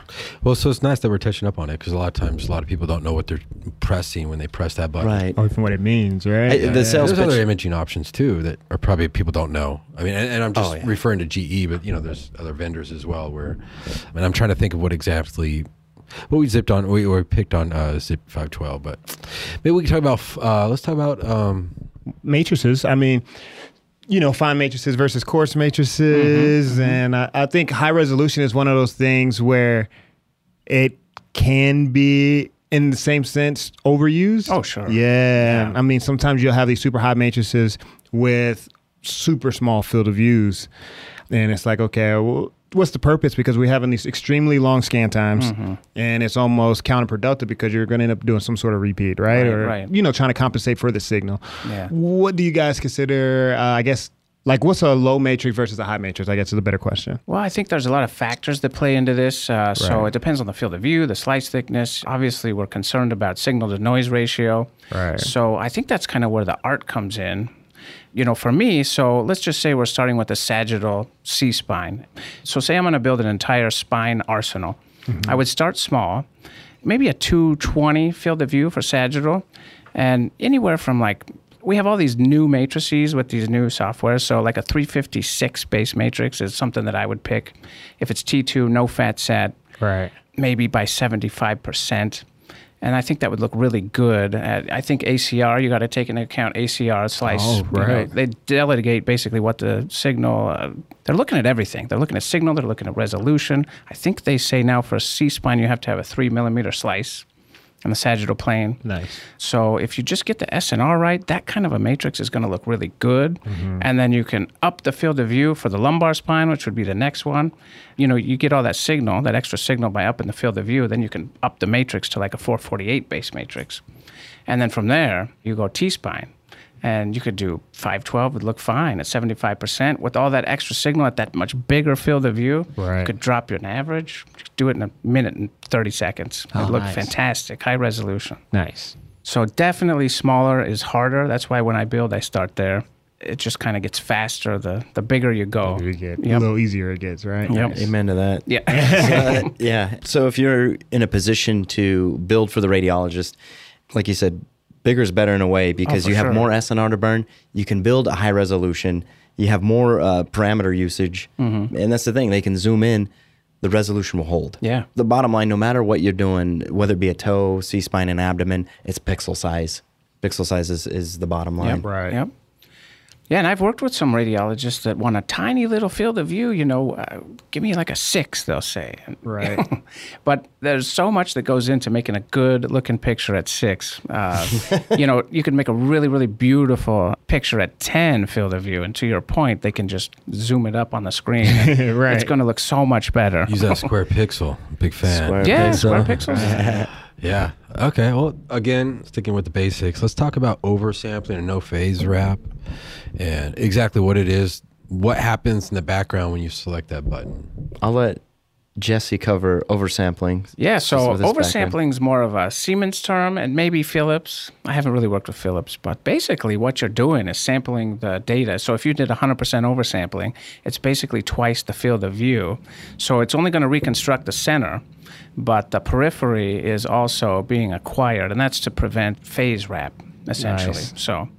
Well, so it's nice that we're touching up on it because a lot of times a lot of people don't know what they're pressing when they press that button. Right. Oh, or even what it means, right? Hey, the sales There's pitch- other imaging options too that are probably people don't know. I mean, and, and I'm just Oh, yeah. referring to GE, but you know, there's other vendors as well. Where, I mean, I'm trying to think of what exactly. What we zipped on, we, we picked on uh, Zip 512, but maybe we can talk about. Uh, let's talk about. Um, matrices. I mean, you know, fine matrices versus coarse matrices. And I, I think high resolution is one of those things where it can be, in the same sense, overused. Oh, sure. Yeah. Yeah. I mean, sometimes you'll have these super high matrices with super small field of views. And it's like, okay, well, what's the purpose? Because we're having these extremely long scan times, and it's almost counterproductive because you're going to end up doing some sort of repeat, right? Right, or right. you know, trying to compensate for the signal. Yeah. What do you guys consider? Uh, I guess like what's a low matrix versus a high matrix? I guess is a better question. Well, I think there's a lot of factors that play into this. Uh, So it depends on the field of view, the slice thickness. Obviously, we're concerned about signal to noise ratio. Right. So I think that's kind of where the art comes in. You know, for me, so let's just say we're starting with a sagittal C spine. So say I'm going to build an entire spine arsenal. Mm-hmm. I would start small, maybe a 220 field of view for sagittal, and anywhere from like we have all these new matrices with these new software. So like a 356 base matrix is something that I would pick. If it's T2, no fat sat, Right. maybe by 75%. And I think that would look really good. At, I think ACR, you got to take into account ACR slice. Oh, you know, right. they delegate basically what the signal, uh, they're looking at everything. They're looking at signal, they're looking at resolution. I think they say now for a C spine, you have to have a three millimeter slice on the sagittal plane. Nice. So if you just get the SNR right, that kind of a matrix is going to look really good. Mm-hmm. And then you can up the field of view for the lumbar spine, which would be the next one. You know, you get all that signal, that extra signal by upping the field of view, then you can up the matrix to like a 448 base matrix. And then from there, you go T spine. And you could do 512 would look fine at 75%. With all that extra signal at that much bigger field of view, Right. you could drop your average, do it in a minute and 30 seconds. It Oh, would look nice. fantastic, high resolution. Nice. So definitely smaller is harder. That's why when I build, I start there. It just kind of gets faster the the bigger you go. You get Yep. a little easier it gets, right? Yep. Nice. Amen to that. Yeah. [laughs] Uh, [laughs] yeah. So if you're in a position to build for the radiologist, like you said, bigger is better in a way because for you have sure. more SNR to burn. You can build a high resolution. You have more uh, parameter usage, and that's the thing. They can zoom in. The resolution will hold. Yeah. The bottom line, no matter what you're doing, whether it be a toe, C spine, and abdomen, it's pixel size. Pixel size is, is the bottom line. Yep. Right. Yep. Yeah, and I've worked with some radiologists that want a tiny little field of view. You know, uh, give me like a six, they'll say. Right. [laughs] but there's so much that goes into making a good looking picture at six. Uh, [laughs] you know, you can make a really, really beautiful picture at 10 field of view. And to your point, they can just zoom it up on the screen. [laughs] Right. It's going to look so much better. Use that square pixel. Big fan. Square yeah, pixel. square pixels. Yeah. Okay. Well, again, sticking with the basics, let's talk about oversampling and no phase wrap and exactly what it is. What happens in the background when you select that button? I'll let Jesse cover oversampling. Yeah, so Just with his background. oversampling is more of a Siemens term and maybe Philips. I haven't really worked with Philips, but basically what you're doing is sampling the data. So if you did 100% oversampling, it's basically twice the field of view. So it's only going to reconstruct the center, but the periphery is also being acquired, and that's to prevent phase wrap, essentially. Nice. So.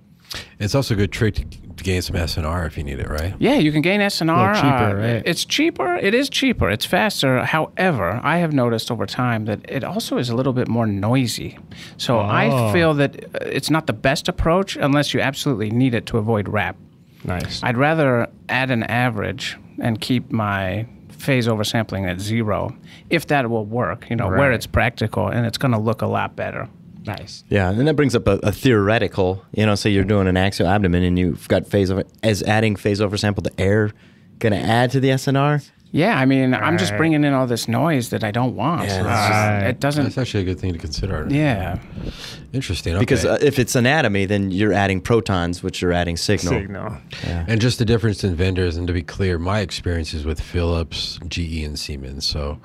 It's also a good trick to, to gain some SNR if you need it, right? Yeah, you can gain SNR. cheaper, uh, right? It's cheaper. It is cheaper. It's faster. However, I have noticed over time that it also is a little bit more noisy. So I Oh. feel that uh, it's not the best approach unless you absolutely need it to avoid wrap. Nice. I'd rather add an average and keep my phase oversampling at zero if that will work, you know, where it's practical and it's going to look a lot better. Nice. Yeah, and that brings up a, a theoretical. You know, say you're doing an axial abdomen and you've got phase over. As adding phase over sample to air, going to add to the SNR? Yeah, I mean, I'm just bringing in all this noise that I don't want. Yeah, It's that's just- it doesn't. That's actually a good thing to consider. Yeah. Interesting. Okay. Because uh, if it's anatomy, then you're adding protons, which you're adding signal. Signal. And just the difference in vendors, and to be clear, my experience is with Philips, GE, and Siemens. So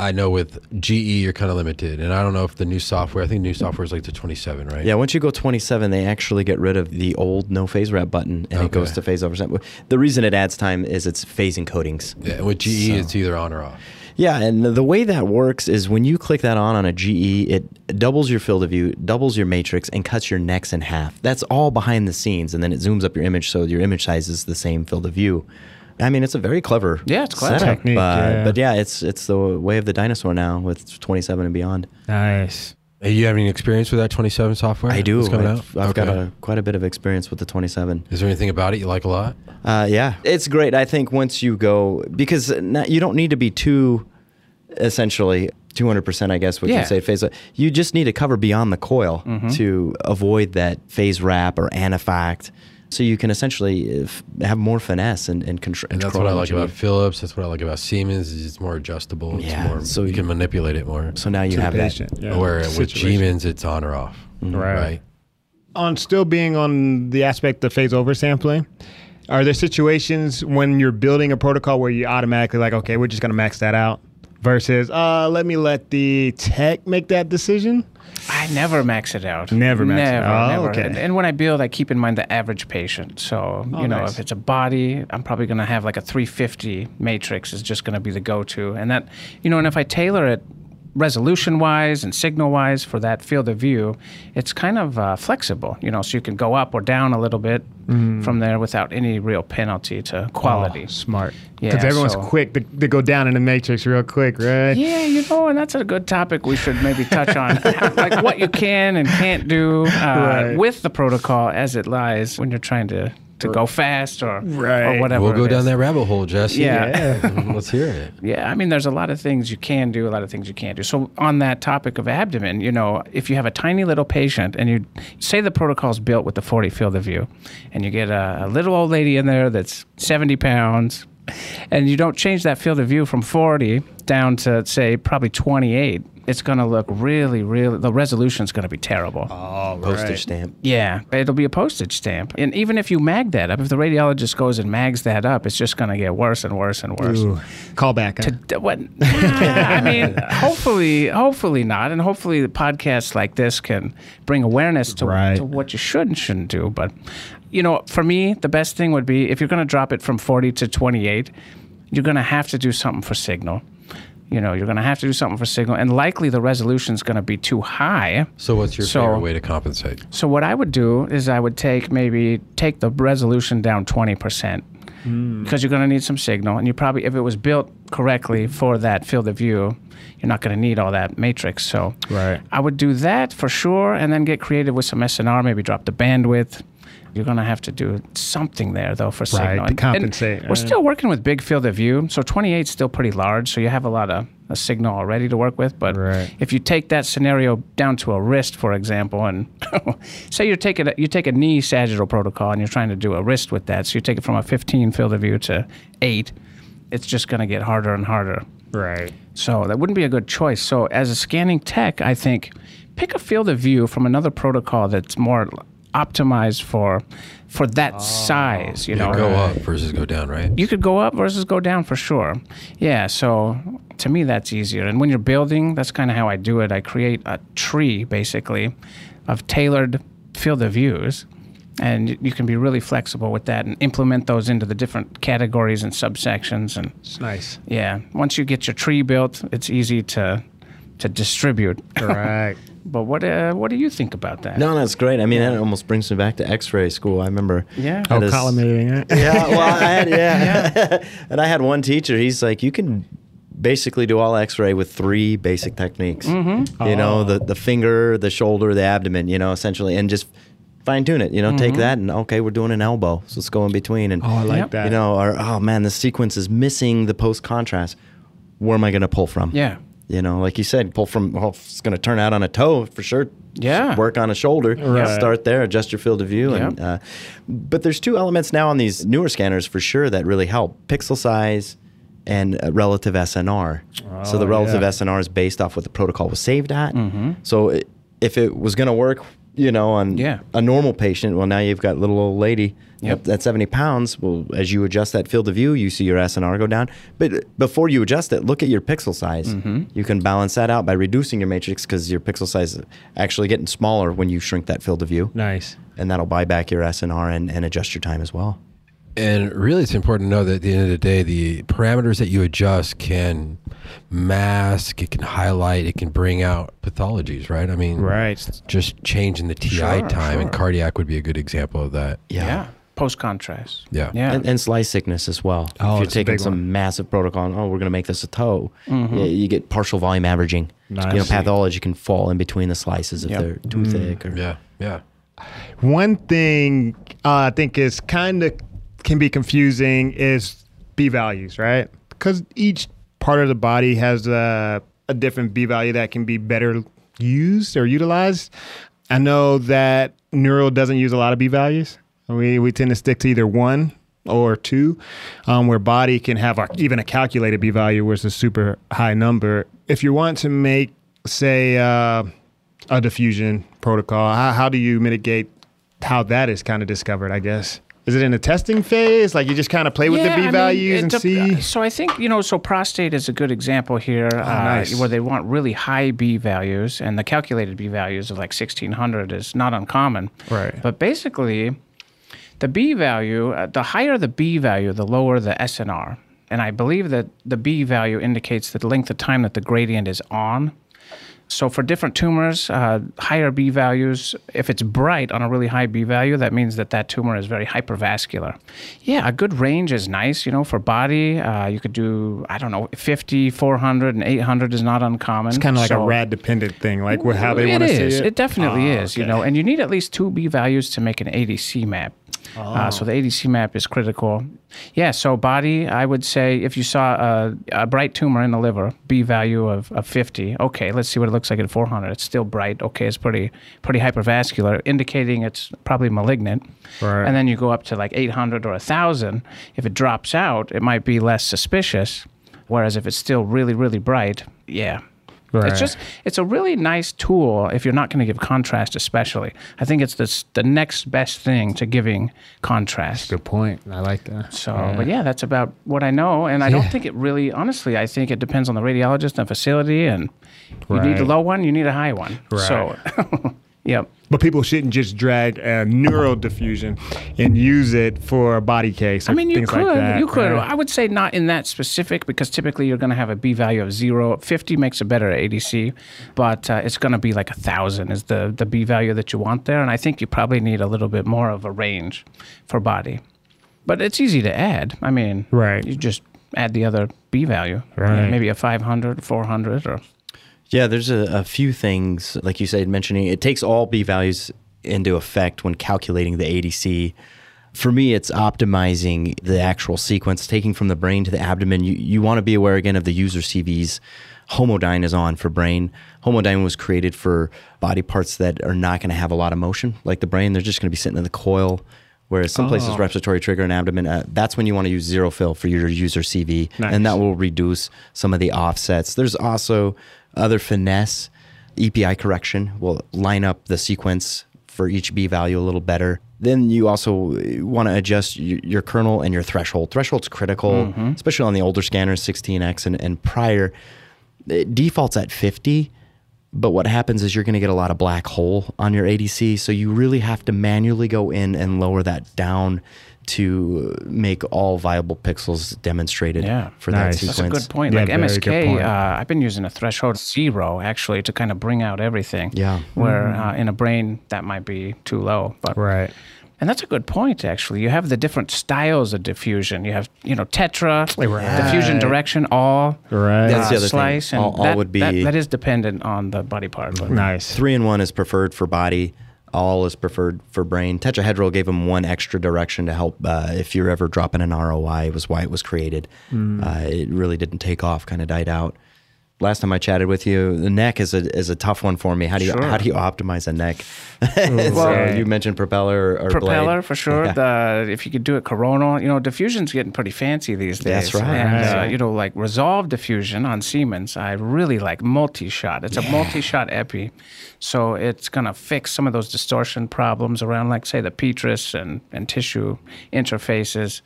I know with GE, you're kind of limited. And I don't know if the new software, I think new software is like the 27, right? Yeah, once you go 27, they actually get rid of the old no phase wrap button and it goes to phase oversample. The reason it adds time is it's phase encodings. Yeah, with GE, it's either on or off. Yeah, and the way that works is when you click that on on a GE, it doubles your field of view, doubles your matrix, and cuts your NEX in half. That's all behind the scenes, and then it zooms up your image so your image size is the same field of view. I mean, it's a very clever Yeah, it's clever. setup, Technique, but, yeah. but yeah, it's it's the way of the dinosaur now with 27 and beyond. Nice. Hey, you have any experience with that 27 software? I do. that's coming I've. I've got a, quite a bit of experience with the 27. Is there anything about it you like a lot? Uh, yeah, it's great. I think once you go because not, you don't need to be too essentially 200%, I guess, what Yeah. you say phase. You just need to cover beyond the coil Mm-hmm. to avoid that phase wrap or anaphylactic. So you can essentially uh, f- have more finesse and, and, contr- And that's control what I like about need. Philips. That's what I like about Siemens. Is it's more adjustable. It's Yeah, more, so so you you- can manipulate it more. So now you To the have that. yeah. Where with Situation. Siemens, it's on or off. Mm-hmm. Right. Right. on still being on the aspect of phase oversampling, are there situations when you're building a protocol where you automatically like, okay, we're just gonna max that out, versus uh, let me let the tech make that decision? I never max it out. Never max it never, out. Oh, Never. okay. And, and when I build, I keep in mind the average patient. So, Oh, you know, nice. if it's a body, I'm probably going to have like a 350 matrix is just going to be the go to. And that, you know, and if I tailor it resolution wise and signal wise for that field of view, it's kind of uh, flexible, you know, so you can go up or down a little bit from there without any real penalty to quality. Oh, smart. Yeah, Because everyone's so- quick to, to go down in the matrix real quick, right? Yeah, you know, and that's a good topic we should maybe touch on, [laughs] like what you can and can't do uh, Right. with the protocol as it lies when you're trying to, to go fast or Right. or whatever. We'll go it down is. that rabbit hole, Jesse. Yeah. [laughs] Let's hear it. Yeah, I mean, there's a lot of things you can do, a lot of things you can't do. So, on that topic of abdomen, you know, if you have a tiny little patient and you say the protocol is built with the 40 field of view, and you get a, a little old lady in there that's 70 pounds, and you don't change that field of view from 40 down to, say, probably 28, it's going to look really, really, the resolution's going to be terrible. Oh, Postage stamp. Yeah, it'll be a postage stamp. And even if you mag that up, if the radiologist goes and mags that up, it's just going to get worse and worse and worse. Ooh, call back. huh? D- What? I mean, [laughs] hopefully, hopefully not, and hopefully the podcasts like this can bring awareness to, Right. to what you should and shouldn't do. But you know, for me, the best thing would be if you're going to drop it from 40 to 28, you're going to have to do something for signal. You know, you're going to have to do something for signal, and likely the resolution is going to be too high. So, what's your So- favorite way to compensate? So what I would do is I would take maybe take the resolution down 20% because hmm. you're going to need some signal and you probably if it was built correctly for that field of view, you're not going to need all that matrix. So Right. I would do that for sure and then get creative with some SNR, maybe drop the bandwidth. You're going to have to do something there though for signal. to And- and compensate, we're still working with big field of view, so 28 is still pretty large, so you have a lot of a signal already to work with. But Right. if you take that scenario down to a wrist, for example, and [laughs] say you're taking a, you take a knee sagittal protocol and you're trying to do a wrist with that, so you take it from a 15 field of view to eight, it's just going to get harder and harder. Right. So that wouldn't be a good choice. So as a scanning tech, I think pick a field of view from another protocol that's more optimized for for that oh. size. You know, go up versus go down, right? you could go up versus go down for sure. Yeah, so to me that's easier. And when you're building, that's kind of how I do it. I create a tree basically of tailored field of views. And you can be really flexible with that and implement those into the different categories and subsections. And It's nice. yeah, once you get your tree built, it's easy to to distribute. [laughs] Right. [laughs] but what uh, what do you think about that? No, that's great. I mean, that almost brings me back to X-ray school. I remember. Yeah. Oh, this- collimating. Right? Yeah, well, I had [laughs] yeah, and I had one teacher. He's like, you can basically do all X-ray with three basic techniques. Mm-hmm. You know, Oh. the the finger, the shoulder, the abdomen. You know, essentially, and just fine tune it. You know, Mm-hmm. take that and okay, we're doing an elbow, so let's go in between. And Oh, I like Yep. that. you know, or oh man, the sequence is missing the post contrast. Where am I going to pull from? Yeah. You know, like you said, pull from. Oh, if it's going to turn out on a toe for sure. Yeah. Work on a shoulder. Right. Start there. Adjust your field of view. And uh, but there's two elements now on these newer scanners for sure that really help: pixel size and uh, relative SNR. so the Oh, relative yeah. SNR is based off what the protocol was saved at. Mm-hmm. So i if it was going to work, you know, on Yeah. a normal patient, well, now you've got little old lady Yep. at 70 pounds. Well, as you adjust that field of view, you see your SNR go down. But before you adjust it, look at your pixel size. Mm-hmm. You can balance that out by reducing your matrix because your pixel size is actually getting smaller when you shrink that field of view. Nice. And that'll buy back your SNR and, and adjust your time as well. And really, it's important to know that at the end of the day, the parameters that you adjust can mask, it can highlight, it can bring out pathologies, right? I mean, Right. just changing the TI Sure, time and cardiac would be a good example of that. yeah. Yeah. Post contrast. Yeah. Yeah. And, and slice thickness as well. Oh, if you're it's a taking big some one. massive protocol, and, oh, we're going to make this a toe, Mm-hmm. yeah, you get partial volume averaging. You know, pathology can fall in between the slices if Yep. they're too Mm. thick. Or, Yeah. Yeah. One thing uh, I think is kind of can be confusing is B values, right? Because each part of the body has a, a different B value that can be better used or utilized. I know that neural doesn't use a lot of B values. We, we tend to stick to either one or two, um, where body can have a, even a calculated B value, which is a super high number. If you want to make, say, uh, a diffusion protocol, how, how do you mitigate how that is kind of discovered, I guess? Is it in the testing phase? Like you just kind of play with Yeah, the I B mean, values it and see? So I think you know. So prostate is a good example here, uh, nice. where they want really high B values, and the calculated B values of like sixteen hundred is not uncommon. Right. But basically, the B value, uh, the higher the B value, the lower the SNR. And I believe that the B value indicates the length of time that the gradient is on. So for different tumors, uh, higher B values, if it's bright on a really high B value, that means that that tumor is very hypervascular. Yeah, a good range is nice. You know, for body, uh, you could do, I don't know, 50, 400, and 800 is not uncommon. It's kind of like So- a rad dependent thing, like how they want to see it. It definitely Oh, is. You know, and you need at least two B values to make an ADC map. Uh, so the ADC map is critical. Yeah. So body, I would say if you saw a, a bright tumor in the liver, B value of, of 50. Okay, let's see what it looks like at 400. It's still bright. Okay, it's pretty pretty hypervascular, indicating it's probably malignant. Right. And then you go up to like 800 or 1,000. If it drops out, it might be less suspicious. Whereas if it's still really really bright, yeah, Right. it's just it's a really nice tool if you're not going to give contrast, especially. I think it's this, the next best thing to giving contrast. Good point. I like that. So, but yeah, that's about what I know, and I don't think it really. Honestly, I think it depends on the radiologist and facility, and you need a low one, you need a high one. So, [laughs] yep. But people shouldn't just drag a neural diffusion and use it for a body case. I mean, you things could, like that, you could. right? I would say not in that specific because typically you're going to have a B value of zero. Fifty makes a better ADC, but uh, it's going to be like a thousand is the the B value that you want there, and I think you probably need a little bit more of a range for body. But it's easy to add. I mean, Right. You just add the other B value, Right. Maybe a 500, 400, or Yeah, there's a, a few things, like you said, mentioning it takes all B values into effect when calculating the ADC. For me, it's optimizing the actual sequence, taking from the brain to the abdomen. You, you want to be aware again of the user CVs. Homodyne is on for brain. Homodyne was created for body parts that are not going to have a lot of motion, like the brain. They're just going to be sitting in the coil. Whereas some places, Oh. respiratory trigger and abdomen, uh, that's when you want to use zero fill for your user CV. Nice. And that will reduce some of the offsets. There's also other finesse. EPI correction will line up the sequence for each B value a little better. Then you also want to adjust your kernel and your threshold. Threshold's critical, mm-hmm. especially on the older scanners, 16X and, and prior. It defaults at 50, but what happens is you're going to get a lot of black hole on your ADC. So you really have to manually go in and lower that down to make all viable pixels demonstrated Yeah. for Nice. that That's That's a good point. Yeah, like MSK, point. uh, I've been using a threshold zero actually to kind of bring out everything. Yeah. Where uh, in a brain that might be too low, but Right. and that's a good point actually. You have the different styles of diffusion. You have you know tetra, Right. diffusion direction, all. Right. That's the uh, other thing. slice, and All- all that, would be- that, that is dependent on the body part. But nice. Three and one is preferred for body. All is preferred for brain. Tetrahedral gave them one extra direction to help uh, if you're ever dropping an ROI. It was why it was created. Uh, it really didn't take off. Kind of died out. Last time I chatted with you, the neck is a is a tough one for me. How do you Sure. how do you optimize a neck? so [laughs] Well- you mentioned propeller or, or propeller blade. for sure. Yeah. The if you could do it coronal, you know, diffusion's getting pretty fancy these days. That's right. And uh, you know, like resolve diffusion on Siemens, I really like multi-shot. It's a multi-shot epi, so it's gonna fix some of those distortion problems around, like say the petrous and and tissue interfaces.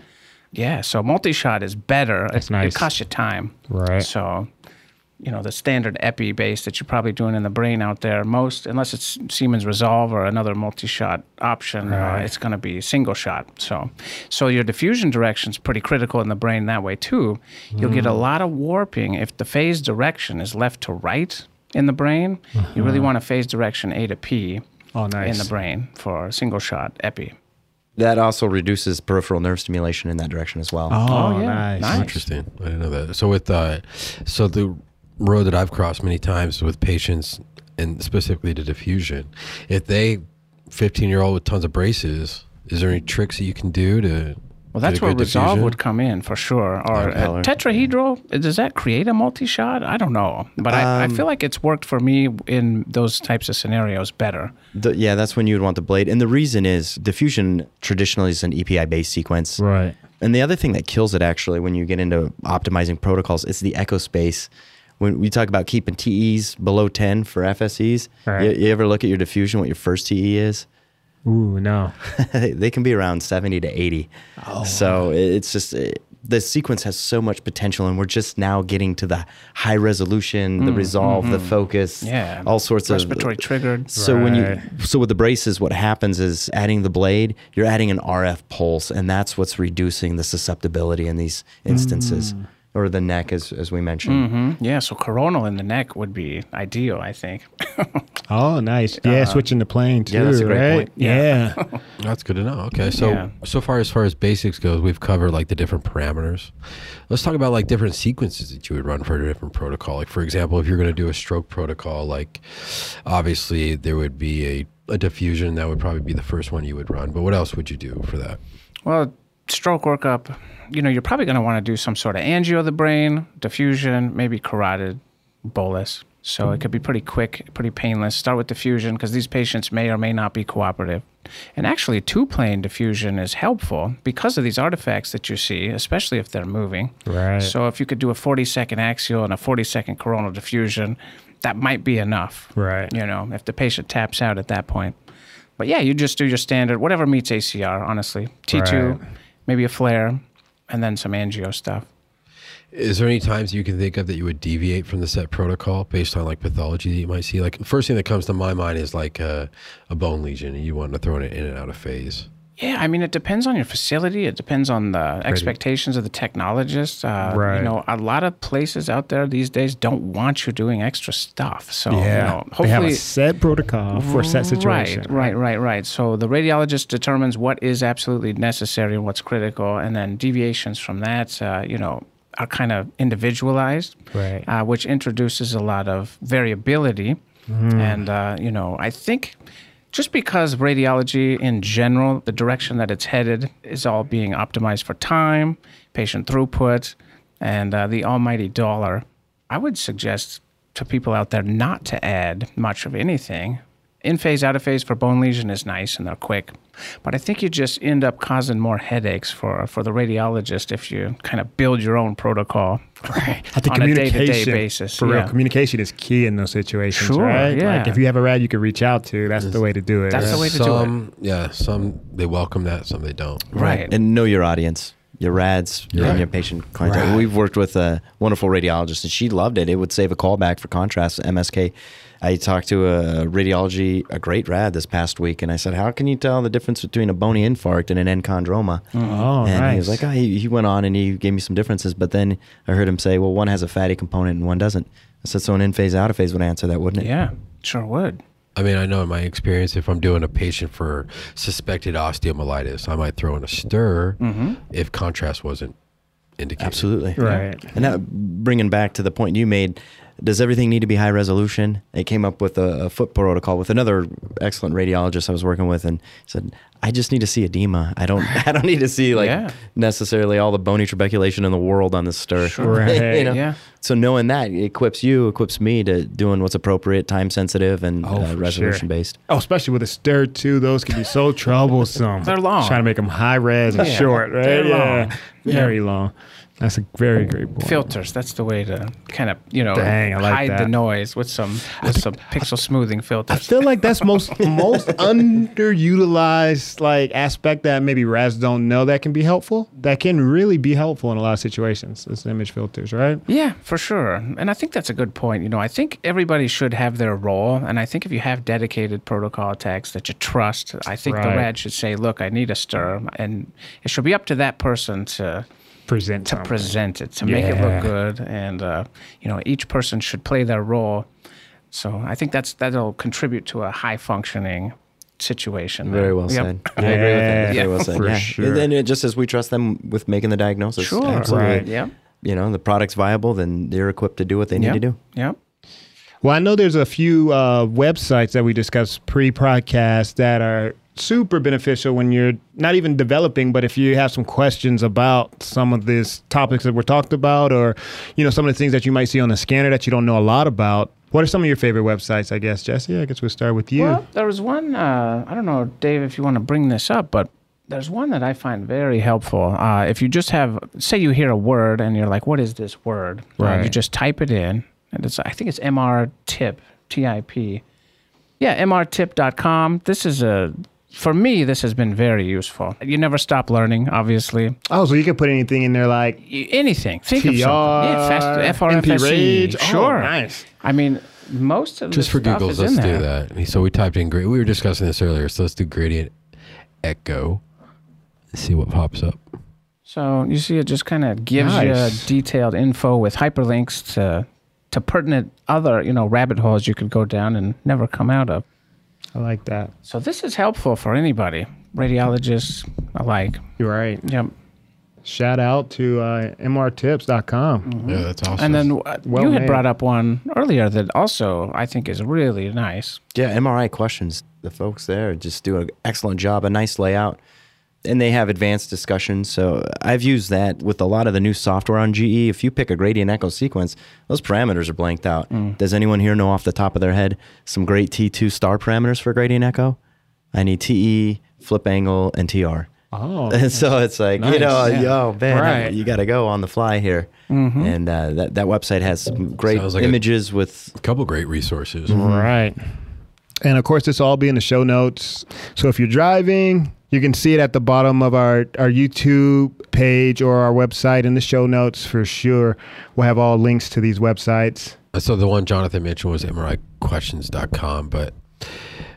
Yeah, so multi-shot is better. It, nice. it costs you time. Right. So you know, the standard epi base that you're probably doing in the brain out there, most, unless it's Siemens Resolve or another multi-shot option, uh, it's going to be single shot. So, so your diffusion direction is pretty critical in the brain that way too. You'll get a lot of warping if the phase direction is left to right in the brain. You really want a phase direction A to P Oh, nice. in the brain for single shot epi. That also reduces peripheral nerve stimulation in that direction as well. Oh, yeah. nice. Nice. Interesting. I didn't know that. So with uh, so the road that I've crossed many times with patients, and specifically to diffusion, if they, fifteen year old with tons of braces, is there any tricks that you can do to? Well, that's where good Resolve diffusion? would come in for sure. Or uh, Impeller. tetrahedral, does that create a multi-shot? I don't know, but I, I feel like it's worked for me in those types of scenarios better. The- yeah, that's when you would want the blade. And the reason is diffusion traditionally is an EPI based sequence. Right. And the other thing that kills it actually when you get into optimizing protocols, it's the echo space. When we talk about keeping TEs below 10 for FSEs, Right. you, you ever look at your diffusion, what your first TE is? Ooh, no. [laughs] they can be around 70 to 80. Oh, so it's just, it, the sequence has so much potential, and we're just now getting to the high resolution, the resolve, the focus, Mm, mm-hmm. Yeah. all sorts Respiratory of triggered. So when you so with the braces, what happens is adding the blade, you're adding an RF pulse, and that's what's reducing the susceptibility in these instances, Mm. Or the neck, as as we mentioned. hmm Yeah, so coronal in the neck would be ideal, I think. [laughs] Oh, nice. Yeah, switching the plane too. yeah, that's a great right? point. Yeah. [laughs] That's good to know. Okay, so Yeah. so far as far as basics goes, we've covered like the different parameters. Let's talk about like different sequences that you would run for a different protocol. Like for example, if you're going to do a stroke protocol, like obviously there would be a a diffusion that would probably be the first one you would run. But what else would you do for that? Well, stroke workup, you know, you're probably going to want to do some sort of angio of the brain, diffusion, maybe carotid bolus. So it could be pretty quick, pretty painless. Start with diffusion because these patients may or may not be cooperative. And actually, two plane diffusion is helpful because of these artifacts that you see, especially if they're moving. Right. So if you could do a 40 second axial and a 40 second coronal diffusion, that might be enough. Right. You know, if the patient taps out at that point. But yeah, you just do your standard, whatever meets ACR, honestly. T2, Right. Maybe a FLAIR, and then some angio stuff. Is there any times you can think of that you would deviate from the set protocol based on like pathology that you might see? Like first thing that comes to my mind is like a, a bone lesion, and you want to throw it in and out of phase. Yeah, I mean, it depends on your facility. It depends on the expectations of the technologist. Uh, Right. You know, a lot of places out there these days don't want you doing extra stuff. So, Yeah. you know, they have a hopefully. set protocol for a set situation. Right, right, right, right. So the radiologist determines what is absolutely necessary and what's critical, and then deviations from that, uh, you know, are kind of individualized, Right. uh, which introduces a lot of variability. And uh, you know, I think just because radiology in general, the direction that it's headed is all being optimized for time, patient throughput, and uh, the almighty dollar, I would suggest to people out there not to add much of anything. In phase, out of phase for bone lesion is nice and they're quick. But I think you just end up causing more headaches for, for the radiologist if you kind of build your own protocol right. [laughs] I think on a day to communication, day basis. for yeah. real, communication is key in those situations, Sure, right? yeah. Like if you have a rad you can reach out to, that's the way to do it. That's right? the way to do it. yeah, some they welcome that, some they don't. Right. And know your audience, your rads, and your patient clientele. Right. We've worked with a wonderful radiologist, and she loved it. It would save a callback for contrast MSK. I talked to a radiology, a great rad this past week, and I said, "How can you tell the difference between a bony infarct and an enchondroma?" Oh, and nice. he was like, oh, he, he went on and he gave me some differences, but then I heard him say, "Well, one has a fatty component and one doesn't." I said, "So an in phase, out of phase would answer that, wouldn't it?" Yeah, sure would. I mean, I know in my experience, if I'm doing a patient for suspected osteomyelitis, I might throw in a STIR mm-hmm. if contrast wasn't indicated. Absolutely. Right. And now, bringing back to the point you made, does everything need to be high resolution? They came up with a, a foot protocol with another excellent radiologist I was working with, and said, "I just need to see edema. I don't. [laughs] I don't need to see like Yeah. necessarily all the bony trabeculation in the world on this STIR. Sure. [laughs] Right. You know? Yeah. So knowing that equips you, equips me to doing what's appropriate, time sensitive, and Oh, uh, resolution sure. based. Oh, especially with a STIR too. Those can be so [laughs] troublesome. They're long. Trying to make them high res and Yeah. short, right? They're yeah. long. Very long. That's a very great point. Filters. That's the way to kind of you know Dang, like hide the noise with some with some pixel smoothing filters. I feel like that's most [laughs] most underutilized like aspect that maybe RAS don't know that can be helpful. That can really be helpful in a lot of situations. This image filters, right? Yeah, for sure. And I think that's a good point. You know, I think everybody should have their role. And I think if you have dedicated protocol techs that you trust, I think the Right. rad should say, look, I need a STIR. And it should be up to that person to Present to something. present it, to make it look good. And, uh, you know, each person should play their role. So I think that's that'll contribute to a high functioning situation. there. Very well Yep. said. [laughs] I agree with that. Yeah, Very well said. for yeah. sure. And then it, just as we trust them with making the diagnosis. Sure. Absolutely. Right. Yep. You know, the product's viable, then they're equipped to do what they need Yep. to do. Yep. Well, I know there's a few uh, websites that we discussed pre-podcast that are super beneficial when you're not even developing, but if you have some questions about some of these topics that we're talked about, or you know some of the things that you might see on the scanner that you don't know a lot about. What are some of your favorite websites? I guess Jesse. I guess we'll start with you. Well, there was one. Uh, I don't know, Dave, if you want to bring this up, but there's one that I find very helpful. Uh, if you just have, say, you hear a word and you're like, "What is this word?" Uh, Right. you just type it in, and it's. I think it's MR Tip, T I P. Yeah, mrtip.com. This is a for me, this has been very useful. You never stop learning, obviously. Oh, so you can put anything in there like Anything. Think TR, of something. Yeah, fast, MP FRFSE. Rage. Oh, Sure. nice. I mean, most of Just the for stuff giggles, is let's in do there. that. So we typed in great. We were discussing this earlier. So let's do gradient echo. See what pops up. So you see, it just kind of gives Nice. you detailed info with hyperlinks to to pertinent other you know rabbit holes you could go down and never come out of. I like that. So this is helpful for anybody, radiologists alike. You're right. Yep. Shout out to uh, mrtips.com. Yeah, that's awesome. And then uh, Well you had made. brought up one earlier that also I think is really nice. Yeah, MRI questions. The folks there just do an excellent job. A nice layout, and they have advanced discussions. So I've used that with a lot of the new software on GE. If you pick a gradient echo sequence, those parameters are blanked out. Does anyone here know off the top of their head some great T2 star parameters for gradient echo? I need TE, flip angle, and TR. Oh, [laughs] And so it's like you know, Nice, yeah. yo, man, Right. you got to go on the fly here. And uh, that that website has some great Sounds like a- images with a couple great resources. right. And of course, this will all be in the show notes. So if you're driving, you can see it at the bottom of our, our YouTube page or our website in the show notes for sure. We'll have all links to these websites. So the one Jonathan mentioned was MRIquestions.com, but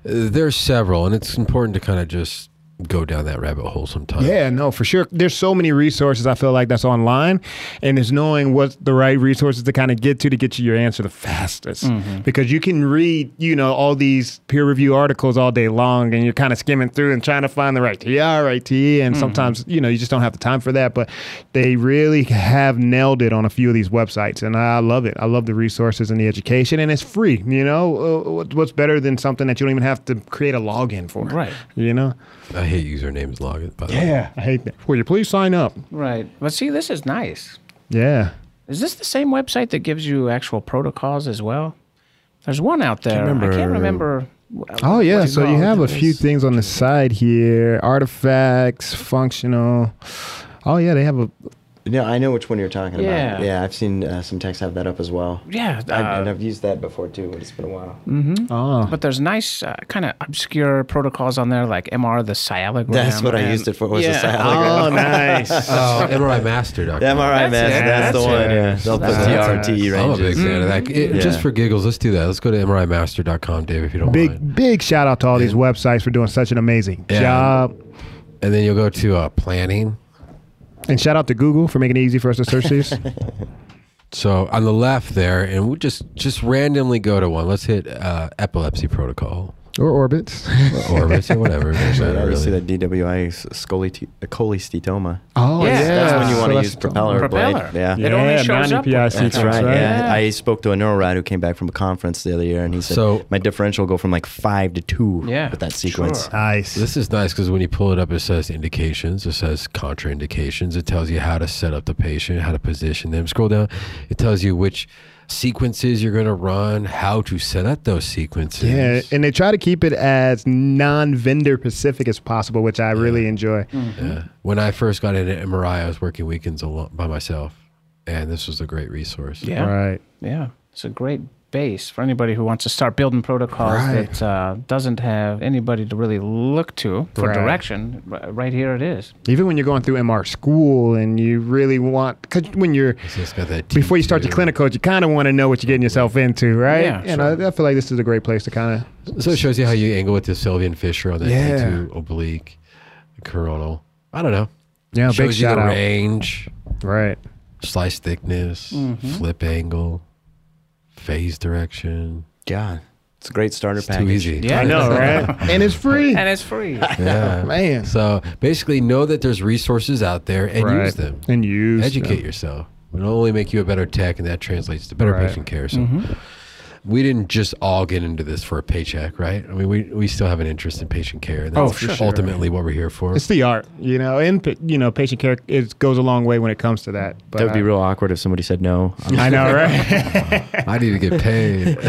there's several, and it's important to kind of just go down that rabbit hole sometimes. Yeah, no, for sure. There's so many resources I feel like that's online, and it's knowing what the right resources to kind of get to to get you your answer the fastest. Because you can read, you know, all these peer review articles all day long, and you're kind of skimming through and trying to find the right TR, right TE, and sometimes you know you just don't have the time for that. But they really have nailed it on a few of these websites, and I love it. I love the resources and the education, and it's free. You know, Uh, what's better than something that you don't even have to create a login for? Right. You know. I hate usernames login. By the way. Yeah, I hate that. Will you please sign up? Right. But see, this is nice. Yeah. Is this the same website that gives you actual protocols as well? There's one out there. I can't remember. remember. Oh yeah, so you have a few things on the side here: artifacts, functional. Oh yeah, they have a. Yeah, I know which one you're talking Yeah. about. Yeah, I've seen uh, some techs have that up as well. Yeah. I, uh, and I've used that before too, but it's been a while. Mm-hmm. Oh, But there's nice, uh, kind of obscure protocols on there, like MR the sialogram. That's what I used it for. Was yeah. the sialogram. oh nice. [laughs] Oh, MRImaster.com. The MRI That's man, it. that's, the That's one. Yeah, they'll put That's TR, it. TE I'm a big fan of that. It- Just for giggles, let's do that. Let's go to MRImaster.com, Dave, if you don't big mind. big shout out to all these websites for doing such an amazing Yeah. job, And then you'll go to uh, planning. And shout out to Google for making it easy for us to search these. [laughs] So on the left there, and we'll just just randomly go to one. Let's hit uh, epilepsy protocol or orbits. [laughs] or orbits or whatever. It doesn't [laughs] Yeah, matter you see that DWI s- cholesteatoma. Oh Yeah, yeah, That's when you want to So use propeller, Propeller. blade. Yeah. It only Yeah, shows up. non-EPI with- sequence, That's right. right? Yeah. Yeah. I spoke to a neurorad who came back from a conference the other year, and he said, So- "My differential will go from like five to two Yeah, with that sequence." sure. Nice. This is nice because when you pull it up, it says indications, it says contraindications. It tells you how to set up the patient, how to position them. Scroll down, it tells you which sequences you're going to run, how to set up those sequences. Yeah, and they try to keep it as non-vendor specific as possible, which I really enjoy. Mm-hmm. Yeah. When I first got into MRI, I was working weekends alone by myself, and this was a great resource. Yeah. Right. Yeah. It's a great base for anybody who wants to start building protocols Right. that uh, doesn't have anybody to really look to for Right. direction. Right here it is. Even when you're going through MR school and you really want, because when you're So it's got that before you start your T2. clinicals, you kind of want to know what you're getting yourself into, right? Yeah, and I, I feel like this is a great place to kind of. So it shows you how you angle with the Sylvian fissure on that Yeah. T2 oblique coronal. I don't know. Yeah, big shows you shout the out. range, Right. slice thickness, Mm-hmm. flip angle, phase direction. Yeah, it's a great starter It's package. too easy. Yeah. I know, [laughs] right? and it's free. And it's free. [laughs] Yeah. [laughs] Man. So basically, know that there's resources out there and right. use them. And use Educate them. yourself. It'll only make you a better tech, and that translates to better Right. patient care. So mm-hmm. We didn't just all get into this for a paycheck, right? I mean, we, we still have an interest in patient care. And Oh, that's for sure. ultimately what we're here for. It's the art, you know, and you know, patient care it goes a long way when it comes to that. But That would be uh, real awkward if somebody said no. [laughs] I know, right? [laughs] I need to get paid. [laughs]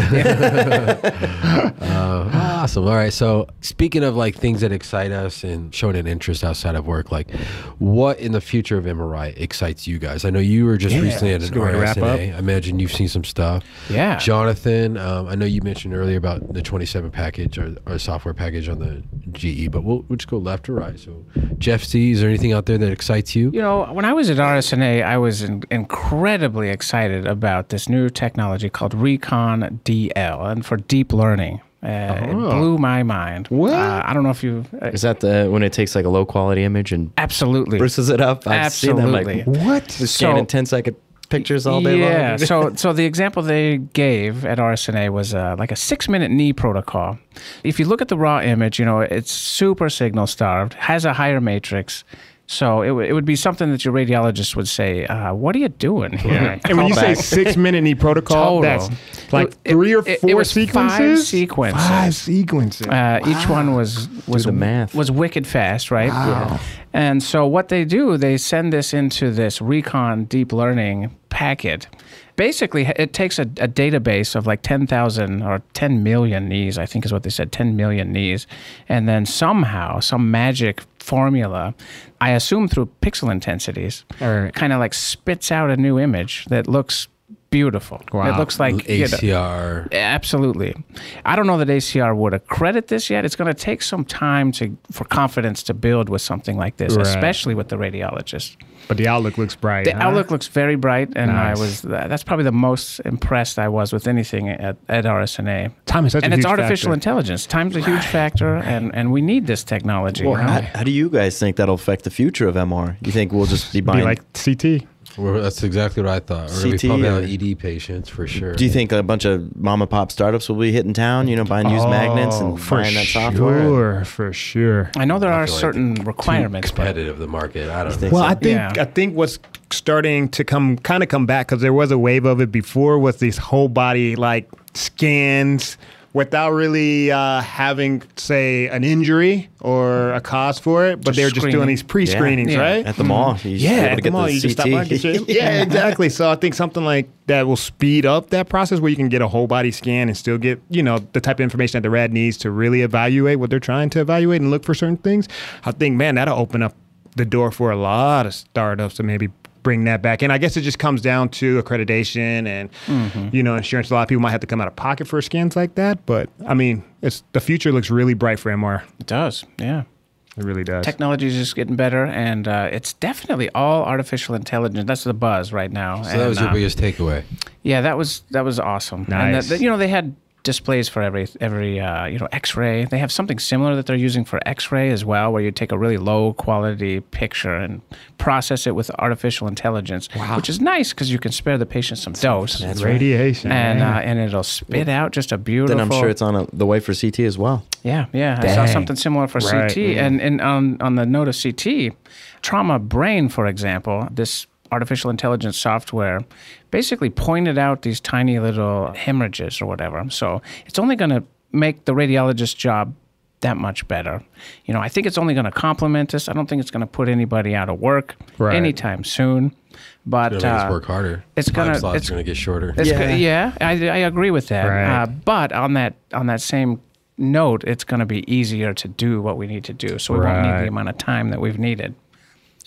uh, awesome. All right. So, speaking of like things that excite us and showing an interest outside of work, like what in the future of MRI excites you guys? I know you were just Yeah, recently at an a good way to wrap RSNA. I imagine you've seen some stuff. Yeah. Jonathan, um, I know you mentioned earlier about the 27 package or, or software package on the GE, but we'll, we'll just go left or right. So, Jesse, is there anything out there that excites you? You know, when I was at RSNA, I was in, incredibly excited about this new technology called Recon DL, and for deep learning. Uh, It Oh. blew my mind. What? Uh, I don't know if you. Uh, Is that the when it takes like a low quality image and absolutely. bruises it up? I've seen them Absolutely. like What? scanning 10 second pictures all day yeah. long. so, [laughs] so the example they gave at RSNA was uh, like a six-minute knee protocol. If you look at the raw image, you know it's super signal starved, has a higher matrix. So it, w- it would be something that your radiologist would say, uh, "What are you doing here?" [laughs] And when you say six minute knee protocol, Total. that's like It- three or it- four it was five sequences. sequences. Five sequences. Uh, Each one was was the math. was wicked fast, right? Yeah. And so what they do, they send this into this Recon deep learning packet. Basically, it takes a, a database of like 10,000 or 10 million knees, I think is what they said, 10 million knees. And then somehow, some magic formula, I assume through pixel intensities, Alright. kind of like spits out a new image that looks beautiful. Wow. It looks like you know, ACR. Absolutely. I don't know that ACR would accredit this yet. It's going to take some time to for confidence to build with something like this, Right. especially with the radiologist. but the outlook looks bright. The huh? outlook looks very bright, and Nice. I was that's probably the most impressed I was with anything at, at RSNA. Time is such and a it's huge artificial factor. intelligence. Time's a huge factor, and, and we need this technology. Well, you how, how do you guys think that'll affect the future of MR? You think we'll just be Be buying? like CT. Well, that's exactly what I thought. We're going to CT be pumping or- ED patients for sure. do you think a bunch of mom and pop startups will be hitting town? You know, buying used magnets Oh, and for buying that software? Sure, for sure. I know there I are feel like certain Too requirements, but competitive, the market. I don't think. Well, so? I think Yeah. I think what's starting to come kind of come back because there was a wave of it before was these whole body like scans without really uh, having say an injury or a cause for it, but they're just doing these pre-screenings, Yeah. right? At the mall, you used to be yeah, at the mall, you just stop by and get your- [laughs] yeah, exactly. So I think something like that will speed up that process where you can get a whole body scan and still get, you know, the type of information that the rad needs to really evaluate what they're trying to evaluate and look for certain things. I think, man, that'll open up the door for a lot of startups to maybe bring that back. And I guess it just comes down to accreditation and, you know, insurance. A lot of people might have to come out of pocket for scans like that. But I mean, it's the future looks really bright for MR. it does. Yeah. It really does. Technology is just getting better, and uh, it's definitely all artificial intelligence. That's the buzz right now. So that was your uh, biggest takeaway. Yeah, that was that was awesome. And Nice. the, the- you know, they had displays for every every uh, you know X-ray. They have something similar that they're using for X-ray as well, where you take a really low quality picture and process it with artificial intelligence, which is nice because you can spare the patient some dose. That's right. Radiation. and man. uh, and it'll spit out just a beautiful. Then I'm sure it's on a, the way for CT as well. Yeah, yeah. I saw something similar for Right. CT. And, and on, on the note of CT, Trauma Brain, for example, this artificial intelligence software basically pointed out these tiny little hemorrhages or whatever. So it's only going to make the radiologist's job that much better. You know, I think it's only going to complement us. I don't think it's going to put anybody out of work Right. anytime soon. But It'll make uh, work harder. it's gonna- it's- going to get shorter. it's Yeah. yeah, yeah I, I agree with that. Right. Uh, but on that on that same note, it's going to be easier to do what we need to do, so we won't need the amount of time that we've needed.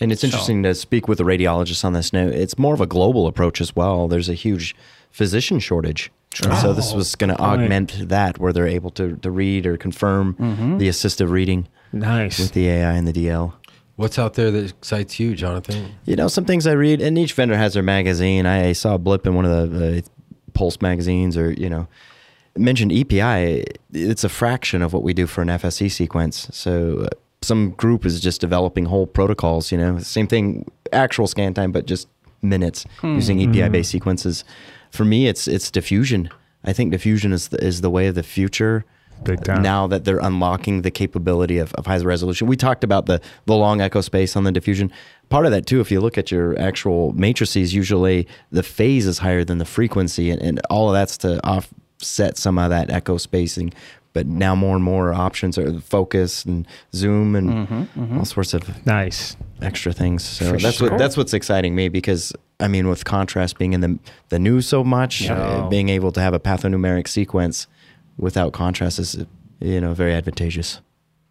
And it's interesting to speak with a radiologist on this note. It's more of a global approach as well. There's a huge physician shortage. And So this was going to augment that where they're able to, to read or confirm the assistive reading nice. with the AI and the DL. What's out there that excites you, Jonathan? You know, some things I read, and each vendor has their magazine. I, I saw a blip in one of the uh, Pulse magazines, or you know, mentioned EPI. It's a fraction of what we do for an FSE sequence. So uh, some group is just developing whole protocols. You know, same thing, actual scan time, but just minutes hmm. using EPI-based mm-hmm. sequences. For me, it's it's diffusion. I think diffusion is the, is the way of the future. Big time. Now that they're unlocking the capability of, of high resolution, we talked about the the long echo space on the diffusion. Part of that too, if you look at your actual matrices, usually the phase is higher than the frequency, and, and all of that's to offset some of that echo spacing. But now more and more options are the focus and zoom and all sorts of nice. extra things. So For that's sure. what that's what's exciting me because I mean, with contrast being in the the news so much, Yeah. uh, being able to have a pathonomeric sequence without contrast is you know very advantageous.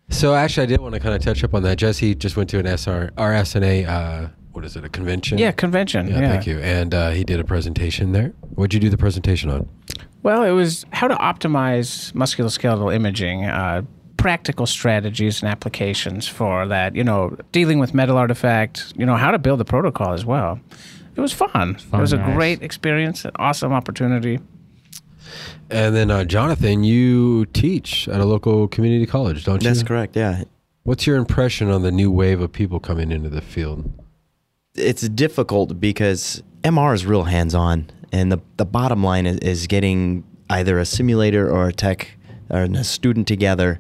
So actually, I did want to kind of touch up on that. Jesse just went to an SR, RSNA, uh, what is it, a convention? Yeah, convention. Yeah, Yeah, thank you. And uh, he did a presentation there. What'd you do the presentation on? Well, it was how to optimize musculoskeletal imaging. Uh, practical strategies and applications for that. You know, dealing with metal artifact. You know, how to build a protocol as well. It was fun. it was a nice. great experience, an awesome opportunity. And then, uh, Jonathan, you teach at a local community college, don't you? That's correct. Yeah. What's your impression on the new wave of people coming into the field? it's difficult because MR is real hands on, and the the bottom line is, is getting either a simulator or a tech or a student together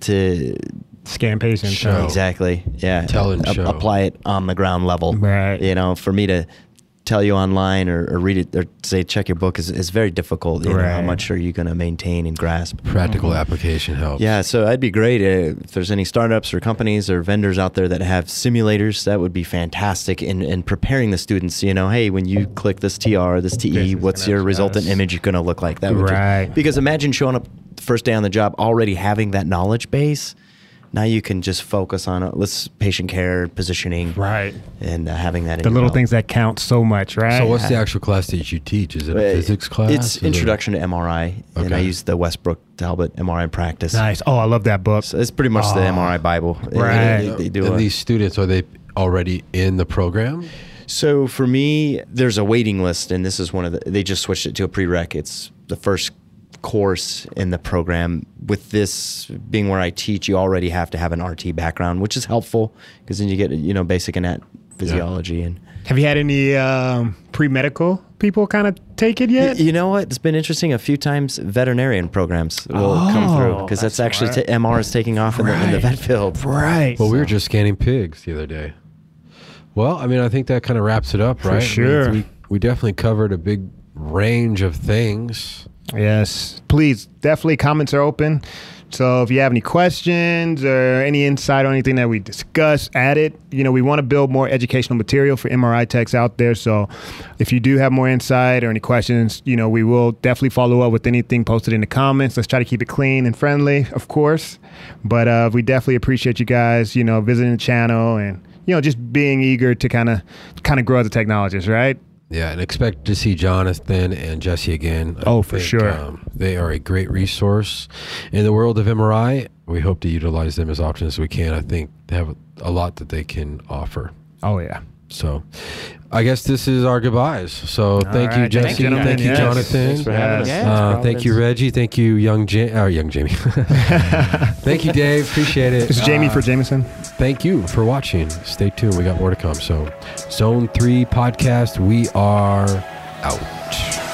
to Scan patients. Show. exactly yeah Tell and a- show. apply it on the ground level. Right. You know, for me to tell you online or, or read it or say check your book is, is very difficult. You know, how much are you going to maintain and grasp? Practical application helps. Yeah, so I'd be great if there's any startups or companies or vendors out there that have simulators. That would be fantastic in, in preparing the students. You know, hey, when you click this TR, this TE, This what's your resultant us. image going to look like? That would just- Right. because imagine showing up first day on the job already having that knowledge base. Now you can just focus on uh, let's patient care, positioning, Right. and uh, having that. In The your little belt. things that count so much, right? So, what's the actual class that you teach? Is it a Uh, physics class? It's Is it- introduction to MRI, and I use the Westbrook Talbot MRI practice. nice? Oh, I love that book. So it's pretty much the Oh. MRI Bible. They- Right. They, they do and a- these students are they already in the program? So for me, there's a waiting list, and this is one of the. They just switched it to a prereq. It's the first course in the program. With this being where I teach, you already have to have an RT background, which is helpful because then you get you know basic anat physiology and. Have you had any um, pre medical people kind of take it yet? You know what? It's been interesting. A few times veterinarian programs will come Oh, through because that's, that's actually smart. ta- MR is taking off in, the, in the vet field. right. Well, we were just scanning pigs the other day. Well, I mean, I think that kind of wraps it up, For right? I mean, sure. we, we definitely covered a big range of things. Yes. Please, definitely comments are open. So if you have any questions or any insight on anything that we discuss, add it. You know, we want to build more educational material for MRI techs out there. So if you do have more insight or any questions, you know, we will definitely follow up with anything posted in the comments. Let's try to keep it clean and friendly, of course. But uh, we definitely appreciate you guys, you know, visiting the channel and, you know, just being eager to kind of kind of grow as a technologist, right? Yeah, and expect to see Jonathan and Jesse again. I Oh, for sure. Um, they are a great resource in the world of MRI. We hope to utilize them as often as we can. I think they have a lot that they can offer. Oh, yeah. So, I guess this is our goodbyes. So, thank you, right. Thank Jesse. you, gentlemen. Thank you, Yes. Jonathan. Thanks for having us. Yeah, Uh, thank you, Reggie. Thank you, young ja- uh, young Jamie. [laughs] thank you, Dave. Appreciate it. This is Jamie Uh, for Jameson. thank you for watching. Stay tuned. We got more to come. So, Zone 3 podcast, we are out.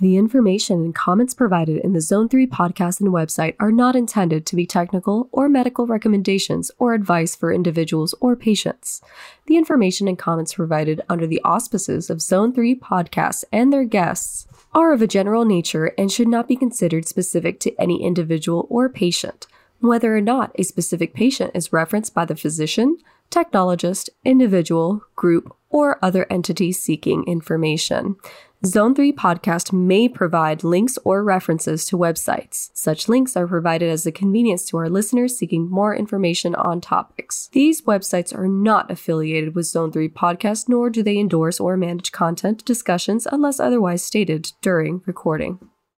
The information and comments provided in the Zone 3 podcast and website are not intended to be technical or medical recommendations or advice for individuals or patients. The information and comments provided under the auspices of Zone 3 podcasts and their guests are of a general nature and should not be considered specific to any individual or patient, whether or not a specific patient is referenced by the physician, technologist, individual, group, or other entity seeking information. Zone 3 podcast may provide links or references to websites. Such links are provided as a convenience to our listeners seeking more information on topics. These websites are not affiliated with Zone 3 podcast, nor do they endorse or manage content discussions unless otherwise stated during recording.